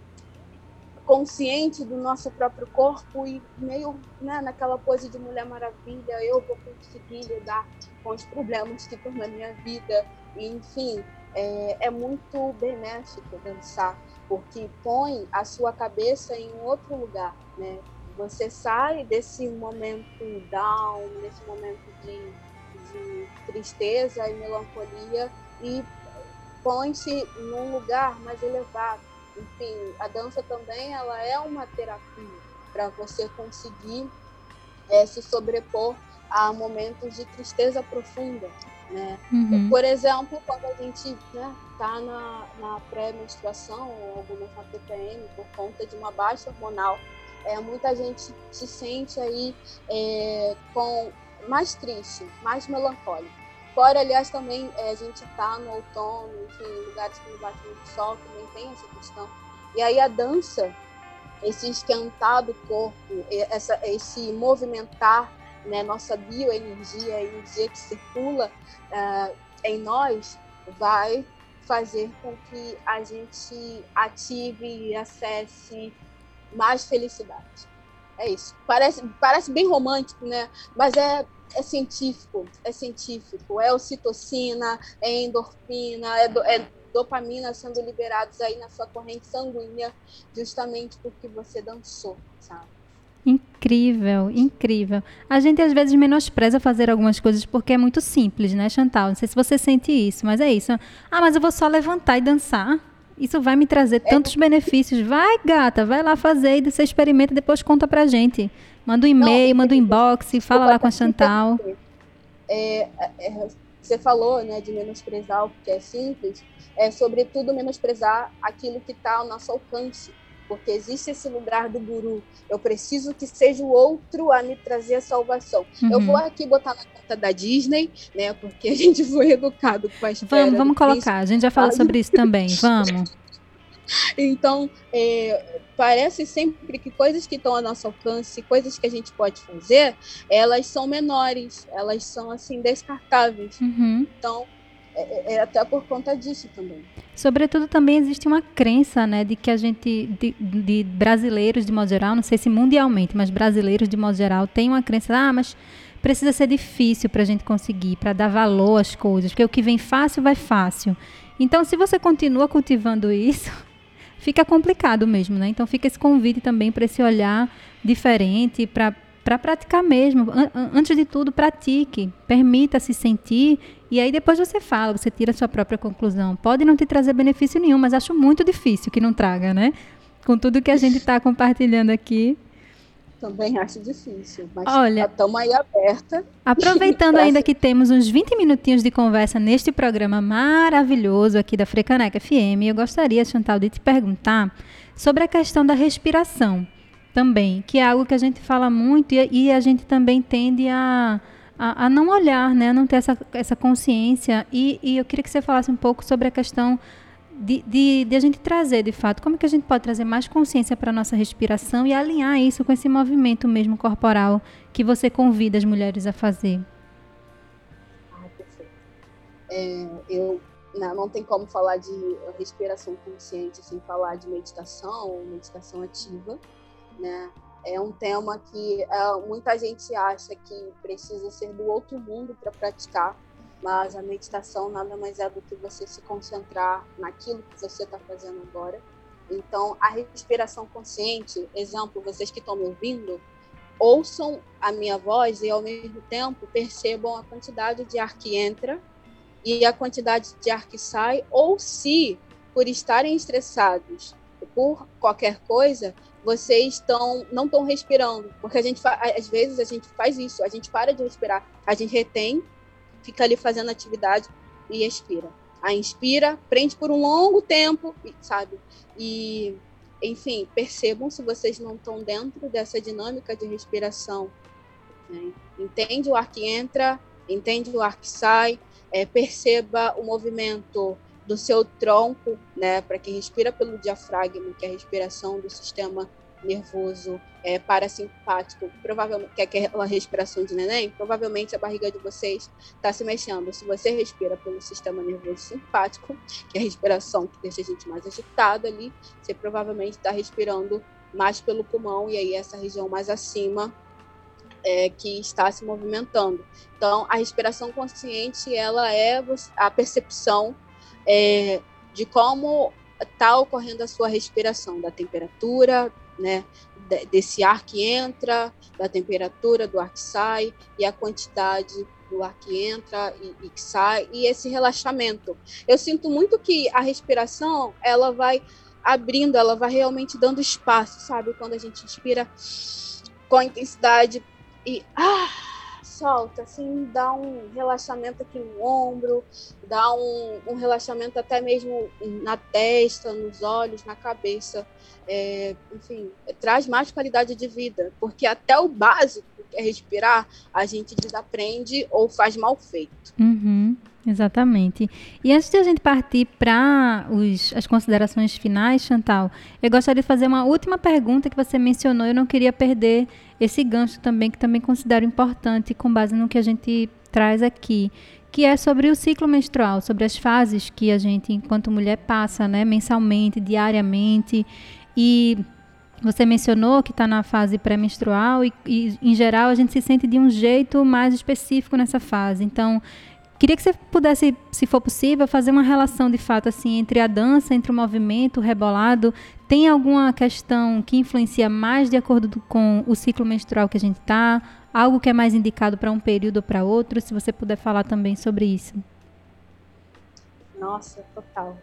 consciente do nosso próprio corpo e meio né, naquela pose de Mulher Maravilha, eu vou conseguir lidar com os problemas que estão na minha vida. E, enfim, é, é muito benéfico dançar, porque põe a sua cabeça em outro lugar, né? Você sai desse momento down, desse momento de, de tristeza e melancolia e põe-se num lugar mais elevado enfim, a dança também ela é uma terapia para você conseguir é, se sobrepor a momentos de tristeza profunda, né? Uhum. Por exemplo, quando a gente né, tá na, na pré-menstruação ou alguma TPM por conta de uma baixa hormonal, é, muita gente se sente aí é, com mais triste, mais melancólico. Fora, aliás, também é, a gente está no outono, enfim, lugares que não bate muito sol, também tem essa questão. E aí a dança, esse esquentar do corpo, essa, esse movimentar, né, nossa bioenergia, a energia que circula uh, em nós, vai fazer com que a gente ative e acesse mais felicidade. É isso. Parece, parece bem romântico, né? Mas é é científico, é científico, é ocitocina, é endorfina, é, do, é dopamina sendo liberados aí na sua corrente sanguínea, justamente porque você dançou, sabe? Incrível, incrível. A gente às vezes menospreza fazer algumas coisas porque é muito simples, né, Chantal? Não sei se você sente isso, mas é isso. Ah, mas eu vou só levantar e dançar. Isso vai me trazer é. tantos benefícios. Vai, gata, vai lá fazer e você experimenta e depois conta pra gente. Manda um e-mail, manda um inbox, fala lá com a Chantal. É, é, é, você falou né, de menosprezar o que é simples, é sobretudo menosprezar aquilo que está ao nosso alcance, porque existe esse lugar do guru. Eu preciso que seja o outro a me trazer a salvação. Uhum. Eu vou aqui botar na conta da Disney, né? Porque a gente foi educado com a Vamos, vamos colocar. A gente já falou sobre isso também. Vamos. Então, é, parece sempre que coisas que estão ao nosso alcance, coisas que a gente pode fazer, elas são menores, elas são assim descartáveis. Uhum. Então, é, é, é, até por conta disso também. Sobretudo também existe uma crença, né, de que a gente, de, de, brasileiros de modo geral, não sei se mundialmente, mas brasileiros de modo geral, tem uma crença, ah, mas precisa ser difícil para a gente conseguir, para dar valor às coisas, porque o que vem fácil vai fácil. Então, se você continua cultivando isso, fica complicado mesmo, né? Então fica esse convite também para esse olhar diferente, para para praticar mesmo. Antes de tudo, pratique, permita se sentir e aí depois você fala, você tira a sua própria conclusão. Pode não te trazer benefício nenhum, mas acho muito difícil que não traga, né? Com tudo que a gente está compartilhando aqui. Também acho difícil, mas Olha, estamos aí aberta. Aproveitando ainda que temos uns 20 minutinhos de conversa neste programa maravilhoso aqui da Frecaneca FM, eu gostaria, Chantal, de te perguntar sobre a questão da respiração também, que é algo que a gente fala muito e, e a gente também tende a, a, a, não olhar, né? a não ter essa, essa consciência. E, e eu queria que você falasse um pouco sobre a questão de, de, de, a gente trazer, de fato, como é que a gente pode trazer mais consciência para a nossa respiração e alinhar isso com esse movimento mesmo corporal que você convida as mulheres a fazer. Ah, perfeito. É, eu não, não tem como falar de respiração consciente sem falar de meditação meditação ativa né? É um tema que é, muita gente acha que precisa ser do outro mundo para praticar, mas a meditação nada mais é do que você se concentrar naquilo que você está fazendo agora. Então, a respiração consciente, exemplo, vocês que estão me ouvindo, ouçam a minha voz e ao mesmo tempo percebam a quantidade de ar que entra e a quantidade de ar que sai, ou se por estarem estressados por qualquer coisa, vocês estão não estão respirando, porque a gente às vezes a gente faz isso, a gente para de respirar, a gente retém, fica ali fazendo atividade e expira. Aí inspira, prende por um longo tempo, sabe? E enfim, percebam se vocês não estão dentro dessa dinâmica de respiração. Né? Entende o ar que entra, entende o ar que sai, é, perceba o movimento do seu tronco, né, para quem respira pelo diafragma, que é a respiração do sistema nervoso é, parasimpático, provavelmente que é aquela respiração de neném, provavelmente a barriga de vocês está se mexendo. Se você respira pelo sistema nervoso simpático, que é a respiração que deixa a gente mais agitado ali, você provavelmente está respirando mais pelo pulmão e aí essa região mais acima é, que está se movimentando. Então, a respiração consciente ela é a percepção é, de como está ocorrendo a sua respiração, da temperatura, né, desse ar que entra, da temperatura do ar que sai e a quantidade do ar que entra e, e que sai e esse relaxamento. Eu sinto muito que a respiração ela vai abrindo, ela vai realmente dando espaço, sabe? Quando a gente inspira com intensidade e ah, solta, assim, dá um relaxamento aqui no ombro, dá um, um relaxamento até mesmo na testa, nos olhos, na cabeça. É, enfim, traz mais qualidade de vida, porque até o básico, que é respirar, a gente desaprende ou faz mal feito. Uhum. Exatamente. E antes de a gente partir para as considerações finais, Chantal, eu gostaria de fazer uma última pergunta que você mencionou. Eu não queria perder esse gancho também, que também considero importante com base no que a gente traz aqui, que é sobre o ciclo menstrual, sobre as fases que a gente, enquanto mulher, passa, né, mensalmente, diariamente. E você mencionou que está na fase pré-menstrual e, e, em geral, a gente se sente de um jeito mais específico nessa fase. Então, Queria que você pudesse, se for possível, fazer uma relação de fato assim entre a dança, entre o movimento, o rebolado. Tem alguma questão que influencia mais de acordo com o ciclo menstrual que a gente está? Algo que é mais indicado para um período ou para outro? Se você puder falar também sobre isso. Nossa, total.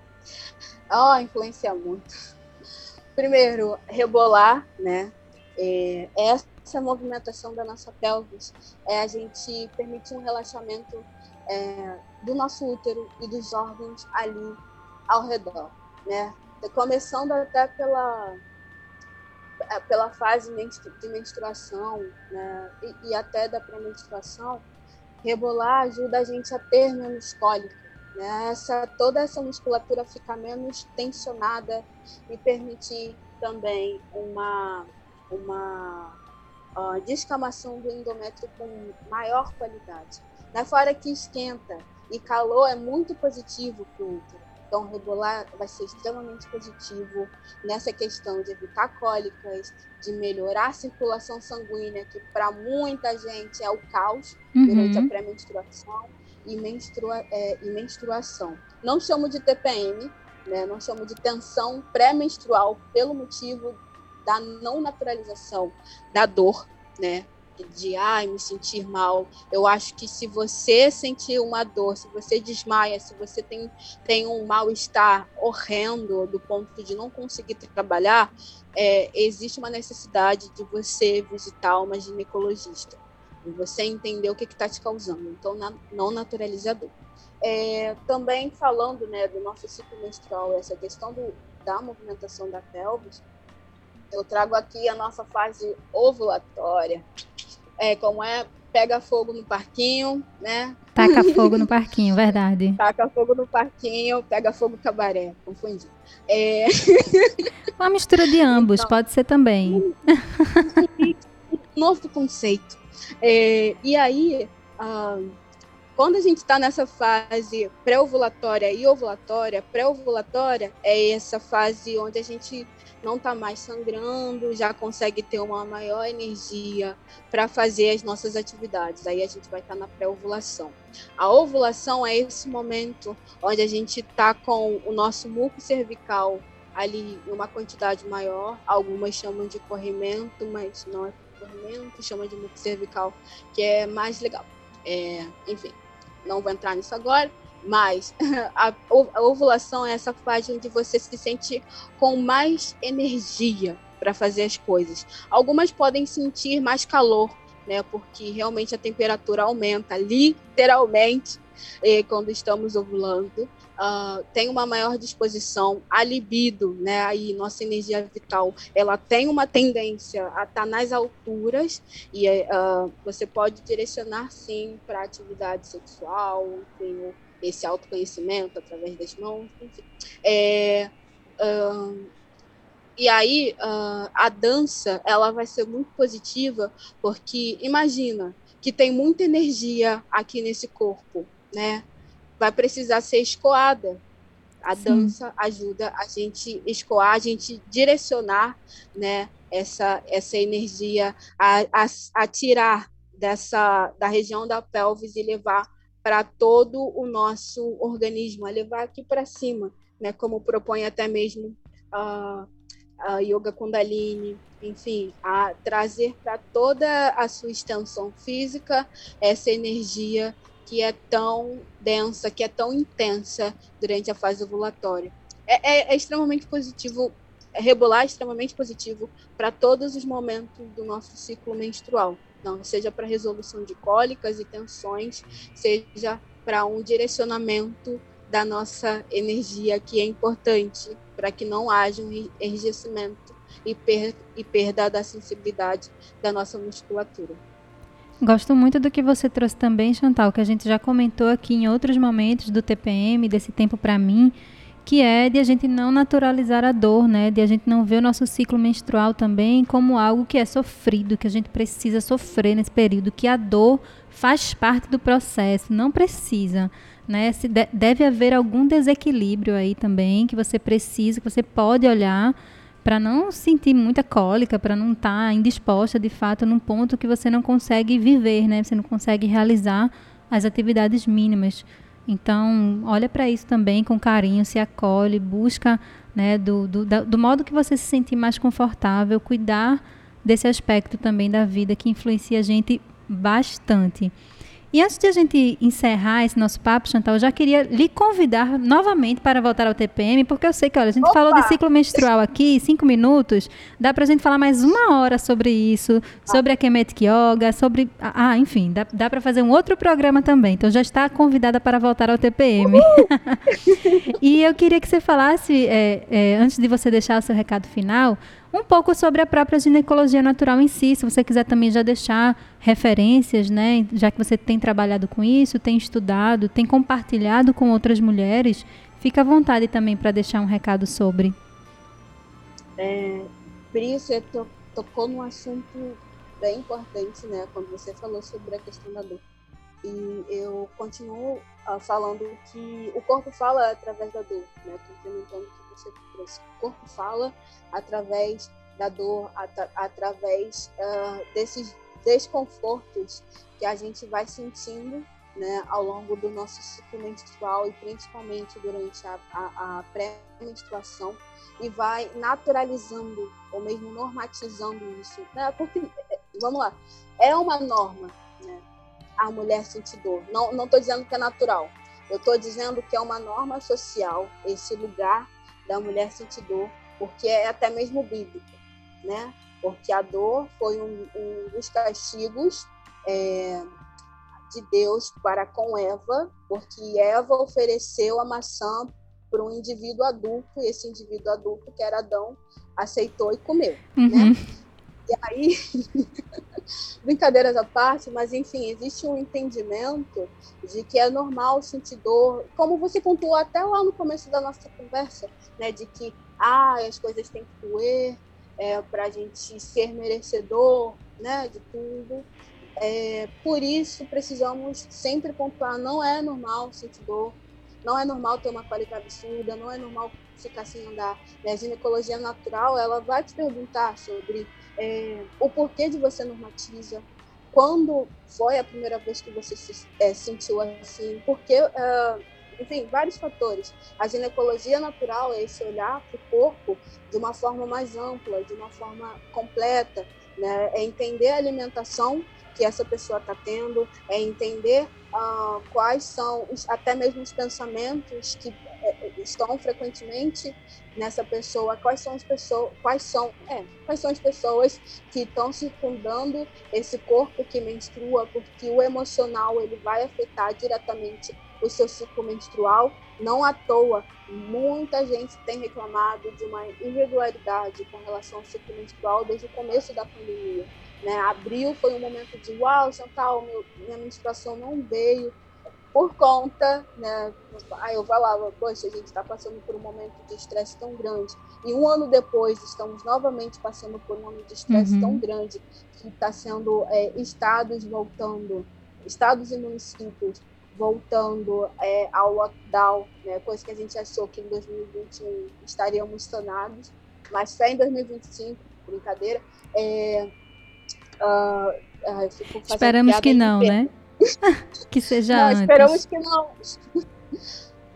oh, influencia muito. Primeiro, rebolar, né? É, essa essa movimentação da nossa pelvis é a gente permitir um relaxamento é, do nosso útero e dos órgãos ali ao redor, né? Começando até pela é, pela fase de menstruação, né? E, e até da pré-menstruação, rebolar ajuda a gente a ter menos cólica, né? Essa toda essa musculatura ficar menos tensionada e permitir também uma uma uh, descamação do endométrio com maior qualidade. Na fora que esquenta e calor é muito positivo para o útero. Então, rebolar vai ser extremamente positivo nessa questão de evitar cólicas, de melhorar a circulação sanguínea, que para muita gente é o caos uhum. durante a pré-menstruação e, menstrua, é, e menstruação. Não chamo de TPM, né? não chamo de tensão pré-menstrual pelo motivo da não naturalização da dor, né? De ai, me sentir mal. Eu acho que se você sentir uma dor, se você desmaia, se você tem, tem um mal-estar horrendo do ponto de não conseguir trabalhar, é, existe uma necessidade de você visitar uma ginecologista. E você entender o que está te causando. Então, na, não naturalizador. É, também falando né, do nosso ciclo menstrual, essa questão do, da movimentação da pelvis, eu trago aqui a nossa fase ovulatória. É, como é, pega fogo no parquinho, né? Taca fogo no parquinho, verdade. Taca fogo no parquinho, pega fogo cabaré, confundi. É... Uma mistura de ambos, então, pode ser também. Um novo conceito. É, e aí, ah, quando a gente está nessa fase pré-ovulatória e ovulatória, pré-ovulatória é essa fase onde a gente não está mais sangrando, já consegue ter uma maior energia para fazer as nossas atividades. Aí a gente vai estar tá na pré-ovulação. A ovulação é esse momento onde a gente está com o nosso muco cervical ali em uma quantidade maior. Algumas chamam de corrimento, mas não é corrimento, chama de muco cervical, que é mais legal. É, enfim, não vou entrar nisso agora. Mas a, a ovulação é essa fase onde você se sente com mais energia para fazer as coisas. Algumas podem sentir mais calor, né? Porque realmente a temperatura aumenta, literalmente, eh, quando estamos ovulando. Uh, tem uma maior disposição, a libido, né? Aí nossa energia vital, ela tem uma tendência a estar tá nas alturas e uh, você pode direcionar sim para atividade sexual, enfim, esse autoconhecimento através das mãos, enfim. É, uh, e aí a dança ela vai ser muito positiva porque imagina que tem muita energia aqui nesse corpo, né? Vai precisar ser escoada. A Sim. dança ajuda a gente escoar, a gente direcionar, né? Essa essa energia a, a, a tirar dessa da região da pelvis e levar para todo o nosso organismo, a levar aqui para cima, né, como propõe até mesmo a, a Yoga Kundalini, enfim, a trazer para toda a sua extensão física essa energia que é tão densa, que é tão intensa durante a fase ovulatória. É, é, é extremamente positivo, é rebolar é extremamente positivo para todos os momentos do nosso ciclo menstrual. Então, seja para resolução de cólicas e tensões, seja para um direcionamento da nossa energia que é importante para que não haja um enrijecimento e, per e perda da sensibilidade da nossa musculatura. Gosto muito do que você trouxe também, Chantal, que a gente já comentou aqui em outros momentos do TPM, desse tempo para mim, que é de a gente não naturalizar a dor, né? De a gente não ver o nosso ciclo menstrual também como algo que é sofrido, que a gente precisa sofrer nesse período, que a dor faz parte do processo, não precisa, né? Se de, deve haver algum desequilíbrio aí também que você precisa, que você pode olhar para não sentir muita cólica, para não estar tá indisposta de fato num ponto que você não consegue viver, né? Você não consegue realizar as atividades mínimas. Então, olha para isso também com carinho, se acolhe, busca né, do, do, do modo que você se sentir mais confortável, cuidar desse aspecto também da vida que influencia a gente bastante. E antes de a gente encerrar esse nosso papo, Chantal, eu já queria lhe convidar novamente para voltar ao TPM, porque eu sei que, olha, a gente Opa! falou de ciclo menstrual aqui, cinco minutos, dá para a gente falar mais uma hora sobre isso, sobre a Kemetic Yoga, sobre... Ah, enfim, dá, dá para fazer um outro programa também, então já está convidada para voltar ao TPM. e eu queria que você falasse, é, é, antes de você deixar o seu recado final, um pouco sobre a própria ginecologia natural em si, se você quiser também já deixar referências, né, já que você tem trabalhado com isso, tem estudado, tem compartilhado com outras mulheres, fica à vontade também para deixar um recado sobre. É, Pri, você to tocou num assunto bem importante, né, quando você falou sobre a questão da dor. E eu continuo uh, falando que o corpo fala através da dor, né, complementando o que você trouxe. O corpo fala através da dor, at através uh, desses desconfortos que a gente vai sentindo né, ao longo do nosso ciclo menstrual e principalmente durante a, a, a pré-menstruação e vai naturalizando ou mesmo normatizando isso, né? Porque vamos lá, é uma norma, né? A mulher sentir dor. Não, não estou dizendo que é natural. Eu estou dizendo que é uma norma social esse lugar da mulher sentir dor, porque é até mesmo bíblico, né? Porque a dor foi um, um dos castigos é, de Deus para com Eva, porque Eva ofereceu a maçã para um indivíduo adulto, e esse indivíduo adulto, que era Adão, aceitou e comeu, uhum. né? E aí, brincadeiras à parte, mas enfim, existe um entendimento de que é normal sentir dor, como você pontuou até lá no começo da nossa conversa, né, de que ah, as coisas têm que doer é, para a gente ser merecedor, né, de tudo. É, por isso precisamos sempre pontuar, não é normal sentir dor, não é normal ter uma qualidade absurda, não é normal ficar sem andar. A ginecologia natural, ela vai te perguntar sobre é, o porquê de você normatiza, quando foi a primeira vez que você se é, sentiu assim, porque, uh, enfim, vários fatores. A ginecologia natural é esse olhar para o corpo de uma forma mais ampla, de uma forma completa, né? é entender a alimentação que essa pessoa está tendo, é entender uh, quais são os, até mesmo os pensamentos que é, estão frequentemente nessa pessoa, quais são as pessoas, quais são, é, quais são as pessoas que estão circundando esse corpo que menstrua, porque o emocional ele vai afetar diretamente o seu ciclo menstrual. Não à toa, muita gente tem reclamado de uma irregularidade com relação ao ciclo menstrual desde o começo da pandemia. Né? Abril foi um momento de uau, Chantal, meu, minha menstruação não veio por conta, né? Aí eu falava, poxa, a gente está passando por um momento de estresse tão grande. E um ano depois estamos novamente passando por um ano de estresse uhum. tão grande que está sendo é, estados voltando, estados e municípios voltando é, ao lockdown, né? coisa que a gente achou que em 2021 estaríamos sanados, mas só em 2025, brincadeira. É, uh, Esperamos que não, né? que seja não, antes. Esperamos que não.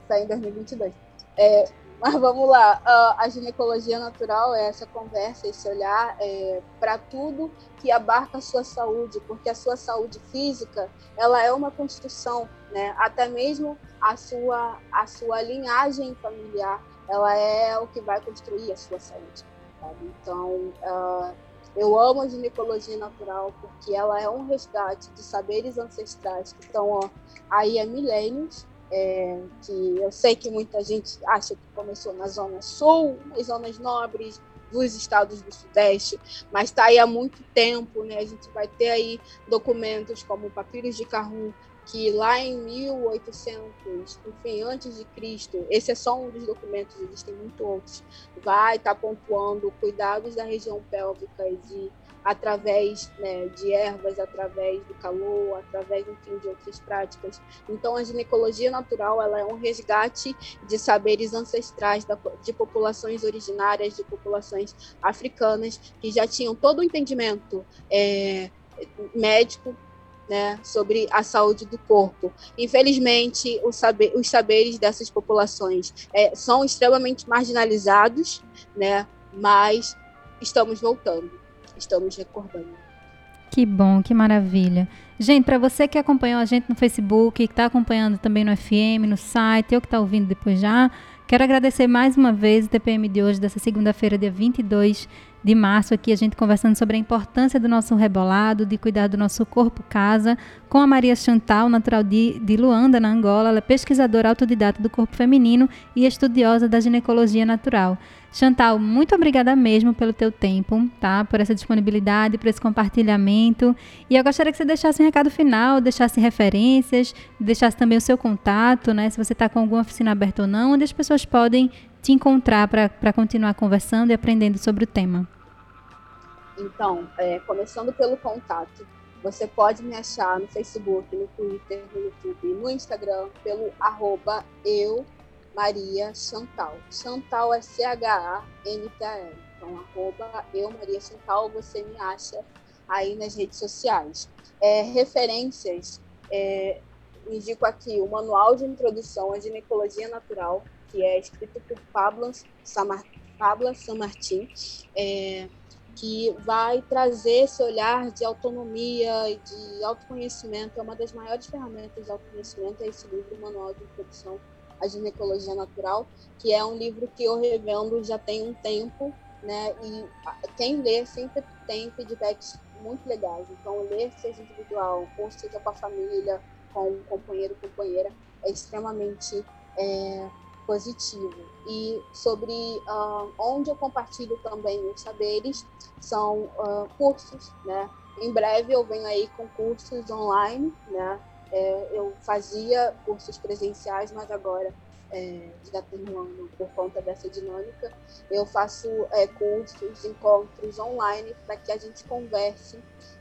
Sai em 2022. É, mas vamos lá. Uh, a ginecologia natural é essa conversa, esse olhar é, para tudo que abarca a sua saúde, porque a sua saúde física ela é uma construção, né? Até mesmo a sua a sua linhagem familiar, ela é o que vai construir a sua saúde. Sabe? Então uh, eu amo a ginecologia natural porque ela é um resgate de saberes ancestrais que estão ó, aí há milênios. É, que eu sei que muita gente acha que começou na zona sul, nas zonas nobres dos estados do sudeste, mas está aí há muito tempo, né? A gente vai ter aí documentos como o Papiros de Carrum, que lá em 1800, enfim, antes de Cristo, esse é só um dos documentos, existem muitos outros, vai estar tá pontuando cuidados da região pélvica e de através né, de ervas, através do calor, através, enfim, de outras práticas. Então, a ginecologia natural ela é um resgate de saberes ancestrais da, de populações originárias, de populações africanas, que já tinham todo o entendimento é, médico né, sobre a saúde do corpo. Infelizmente, saber, os saberes dessas populações é, são extremamente marginalizados, né, mas estamos voltando, estamos recordando. Que bom, que maravilha. Gente, para você que acompanhou a gente no Facebook, que está acompanhando também no FM, no site, ou que está ouvindo depois já, quero agradecer mais uma vez o TPM de hoje, dessa segunda-feira, dia 22 de março, aqui a gente conversando sobre a importância do nosso rebolado, de cuidar do nosso corpo casa, com a Maria Chantal, natural de, de Luanda, na Angola. Ela é pesquisadora autodidata do corpo feminino e estudiosa da ginecologia natural. Chantal, muito obrigada mesmo pelo teu tempo, tá? Por essa disponibilidade, por esse compartilhamento. E eu gostaria que você deixasse um recado final, deixasse referências, deixasse também o seu contato, né? Se você está com alguma oficina aberta ou não, onde as pessoas podem te encontrar para continuar conversando e aprendendo sobre o tema. Então, é, começando pelo contato, você pode me achar no Facebook, no Twitter, no YouTube, no Instagram, pelo arroba eu Maria Chantal. Chantal é C-H-A-N-T-A-L. Então, arroba eu, Maria Chantal, você me acha aí nas redes sociais. É, referências, é, indico aqui o Manual de Introdução à Ginecologia Natural, que é escrito por Pablo Samar, Samartin, é, que vai trazer esse olhar de autonomia e de autoconhecimento. É uma das maiores ferramentas de autoconhecimento, é esse livro, Manual de Introdução à Ginecologia Natural, que é um livro que eu revendo já tem um tempo, né? E quem lê sempre tem feedbacks muito legais. Então, ler seja individual, ou seja com a família, com o companheiro, companheira, é extremamente é, positivo. E sobre uh, onde eu compartilho também os saberes são uh, cursos, né? Em breve eu venho aí com cursos online, né? É, eu fazia cursos presenciais, mas agora é, já um ano por conta dessa dinâmica. Eu faço é, cursos, encontros online para que a gente converse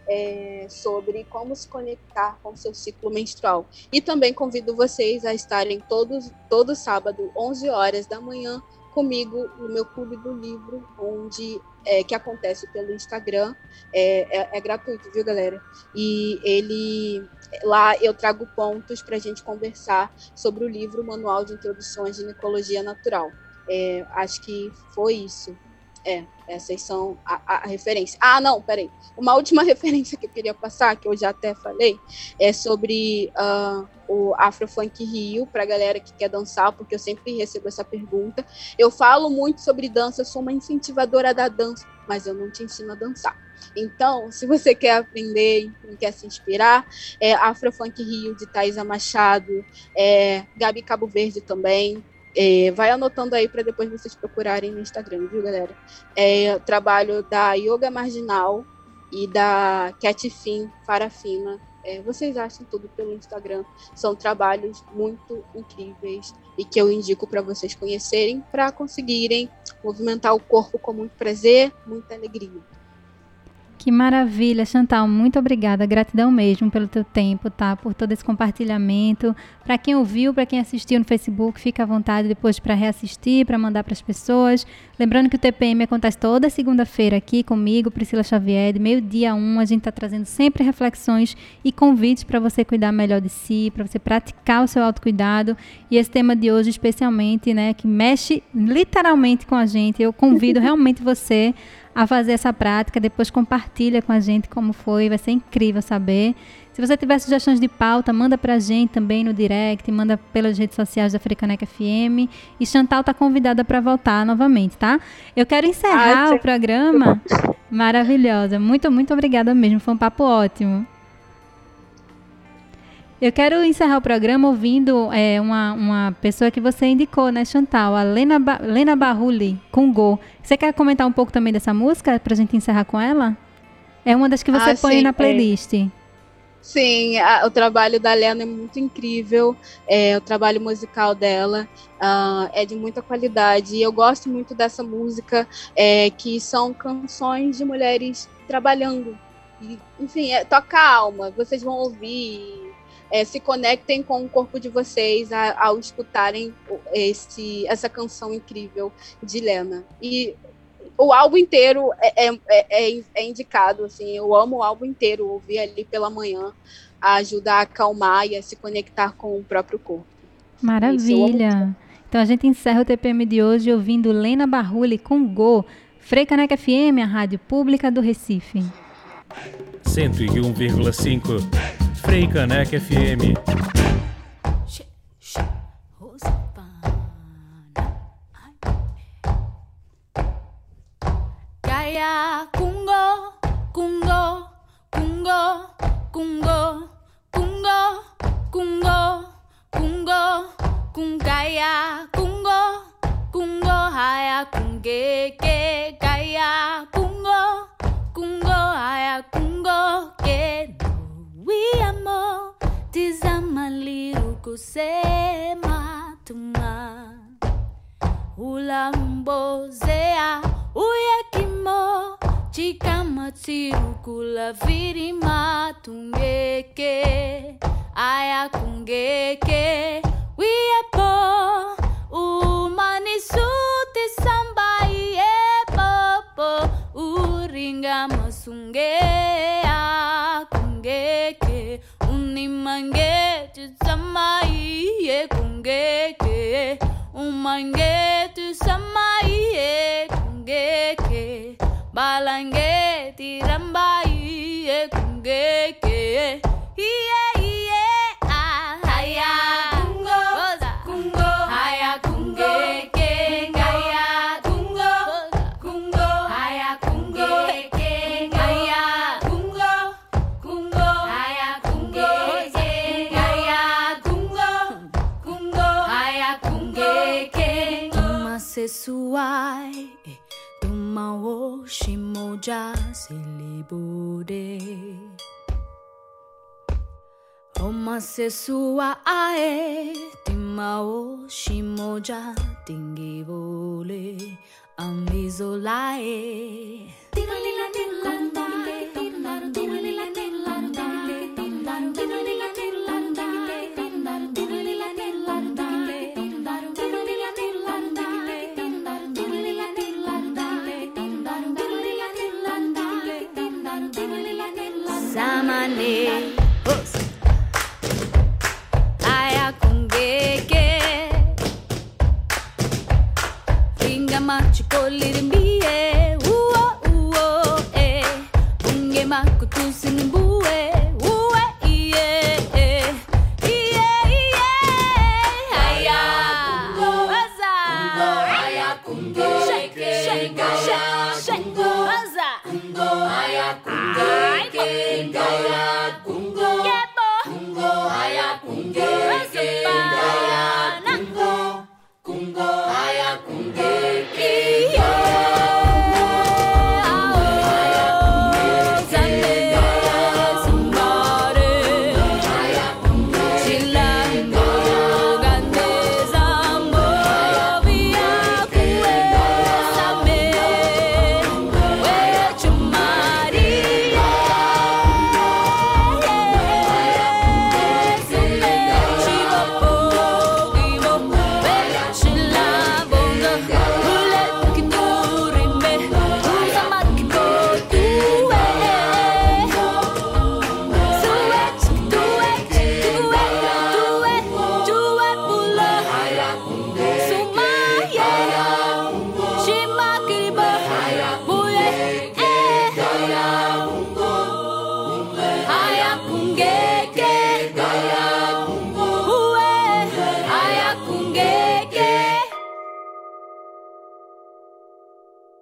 é, sobre como se conectar com seu ciclo menstrual. E também convido vocês a estarem todos, todo sábado, 11 horas da manhã, comigo no meu clube do livro, onde é, que acontece pelo Instagram, é, é, é, gratuito, viu, galera? E ele lá eu trago pontos para a gente conversar sobre o livro Manual de Introdução à Ginecologia Natural. É, acho que foi isso. É, essas são a, a, referência. Ah, não, peraí. Uma última referência que eu queria passar, que eu já até falei, é sobre uh, o Afrofunk Rio, para galera que quer dançar, porque eu sempre recebo essa pergunta. Eu falo muito sobre dança, sou uma incentivadora da dança, mas eu não te ensino a dançar. Então, se você quer aprender e quer se inspirar, é Afrofunk Rio de Thaisa Machado, é Gabi Cabo Verde também, é, vai anotando aí para depois vocês procurarem no Instagram, viu, galera? É, trabalho da Yoga Marginal e da Cat Fin Farafina. É, vocês acham tudo pelo Instagram. São trabalhos muito incríveis e que eu indico para vocês conhecerem para conseguirem movimentar o corpo com muito prazer, muita alegria. Que maravilha, Chantal. Muito obrigada. Gratidão mesmo pelo teu tempo, tá? Por todo esse compartilhamento. Para quem ouviu, para quem assistiu no Facebook, fica à vontade depois para reassistir, para mandar para as pessoas. Lembrando que o TPM acontece toda segunda-feira aqui comigo, Priscila Xavier, de meio-dia a um. A gente está trazendo sempre reflexões e convites para você cuidar melhor de si, para você praticar o seu autocuidado. E esse tema de hoje, especialmente, né, que mexe literalmente com a gente. Eu convido realmente você a fazer essa prática. Depois compartilha com a gente como foi, vai ser incrível saber. Se você tiver sugestões de pauta, manda pra gente também no direct, manda pelas redes sociais da Africaneca FM. E Chantal tá convidada para voltar novamente, tá? Eu quero encerrar ah, o programa. Maravilhosa. Muito, muito obrigada mesmo. Foi um papo ótimo. Eu quero encerrar o programa ouvindo é, uma, uma pessoa que você indicou, né, Chantal? A Lena, ba Lena Barruli, com Go. Você quer comentar um pouco também dessa música para a gente encerrar com ela? É uma das que você ah, põe sim, na é. playlist. É. Sim, a, o trabalho da Lena é muito incrível, é, o trabalho musical dela uh, é de muita qualidade. E eu gosto muito dessa música, é, que são canções de mulheres trabalhando. E, enfim, é, toca a alma, vocês vão ouvir é, se conectem com o corpo de vocês a, ao escutarem esse, essa canção incrível de Lena. E o álbum inteiro é, é, é, é, indicado, assim, eu amo o álbum inteiro, ouvir ali pela manhã ajuda a acalmar e a se conectar com o próprio corpo. Maravilha! Então a gente encerra o TPM de hoje ouvindo Lena Barruli com Go, Freicaneca FM, a rádio pública do Recife. 101,5 Frei Caneca FM. Gaya kungo, kungo, kungo, kungo, kungo, kusema tuma. Uye uyekimo chikamatsiru kulavirima tungeke aya kungeke. Wiyepo umanisuti samba iyepopo uringa masunge Kuange samaiye kungeke balange tirambai kungeke usuai tumawo shimoja silibode Omasesua ae timao shimoja tingibole ambizolae Tinalila tinlandai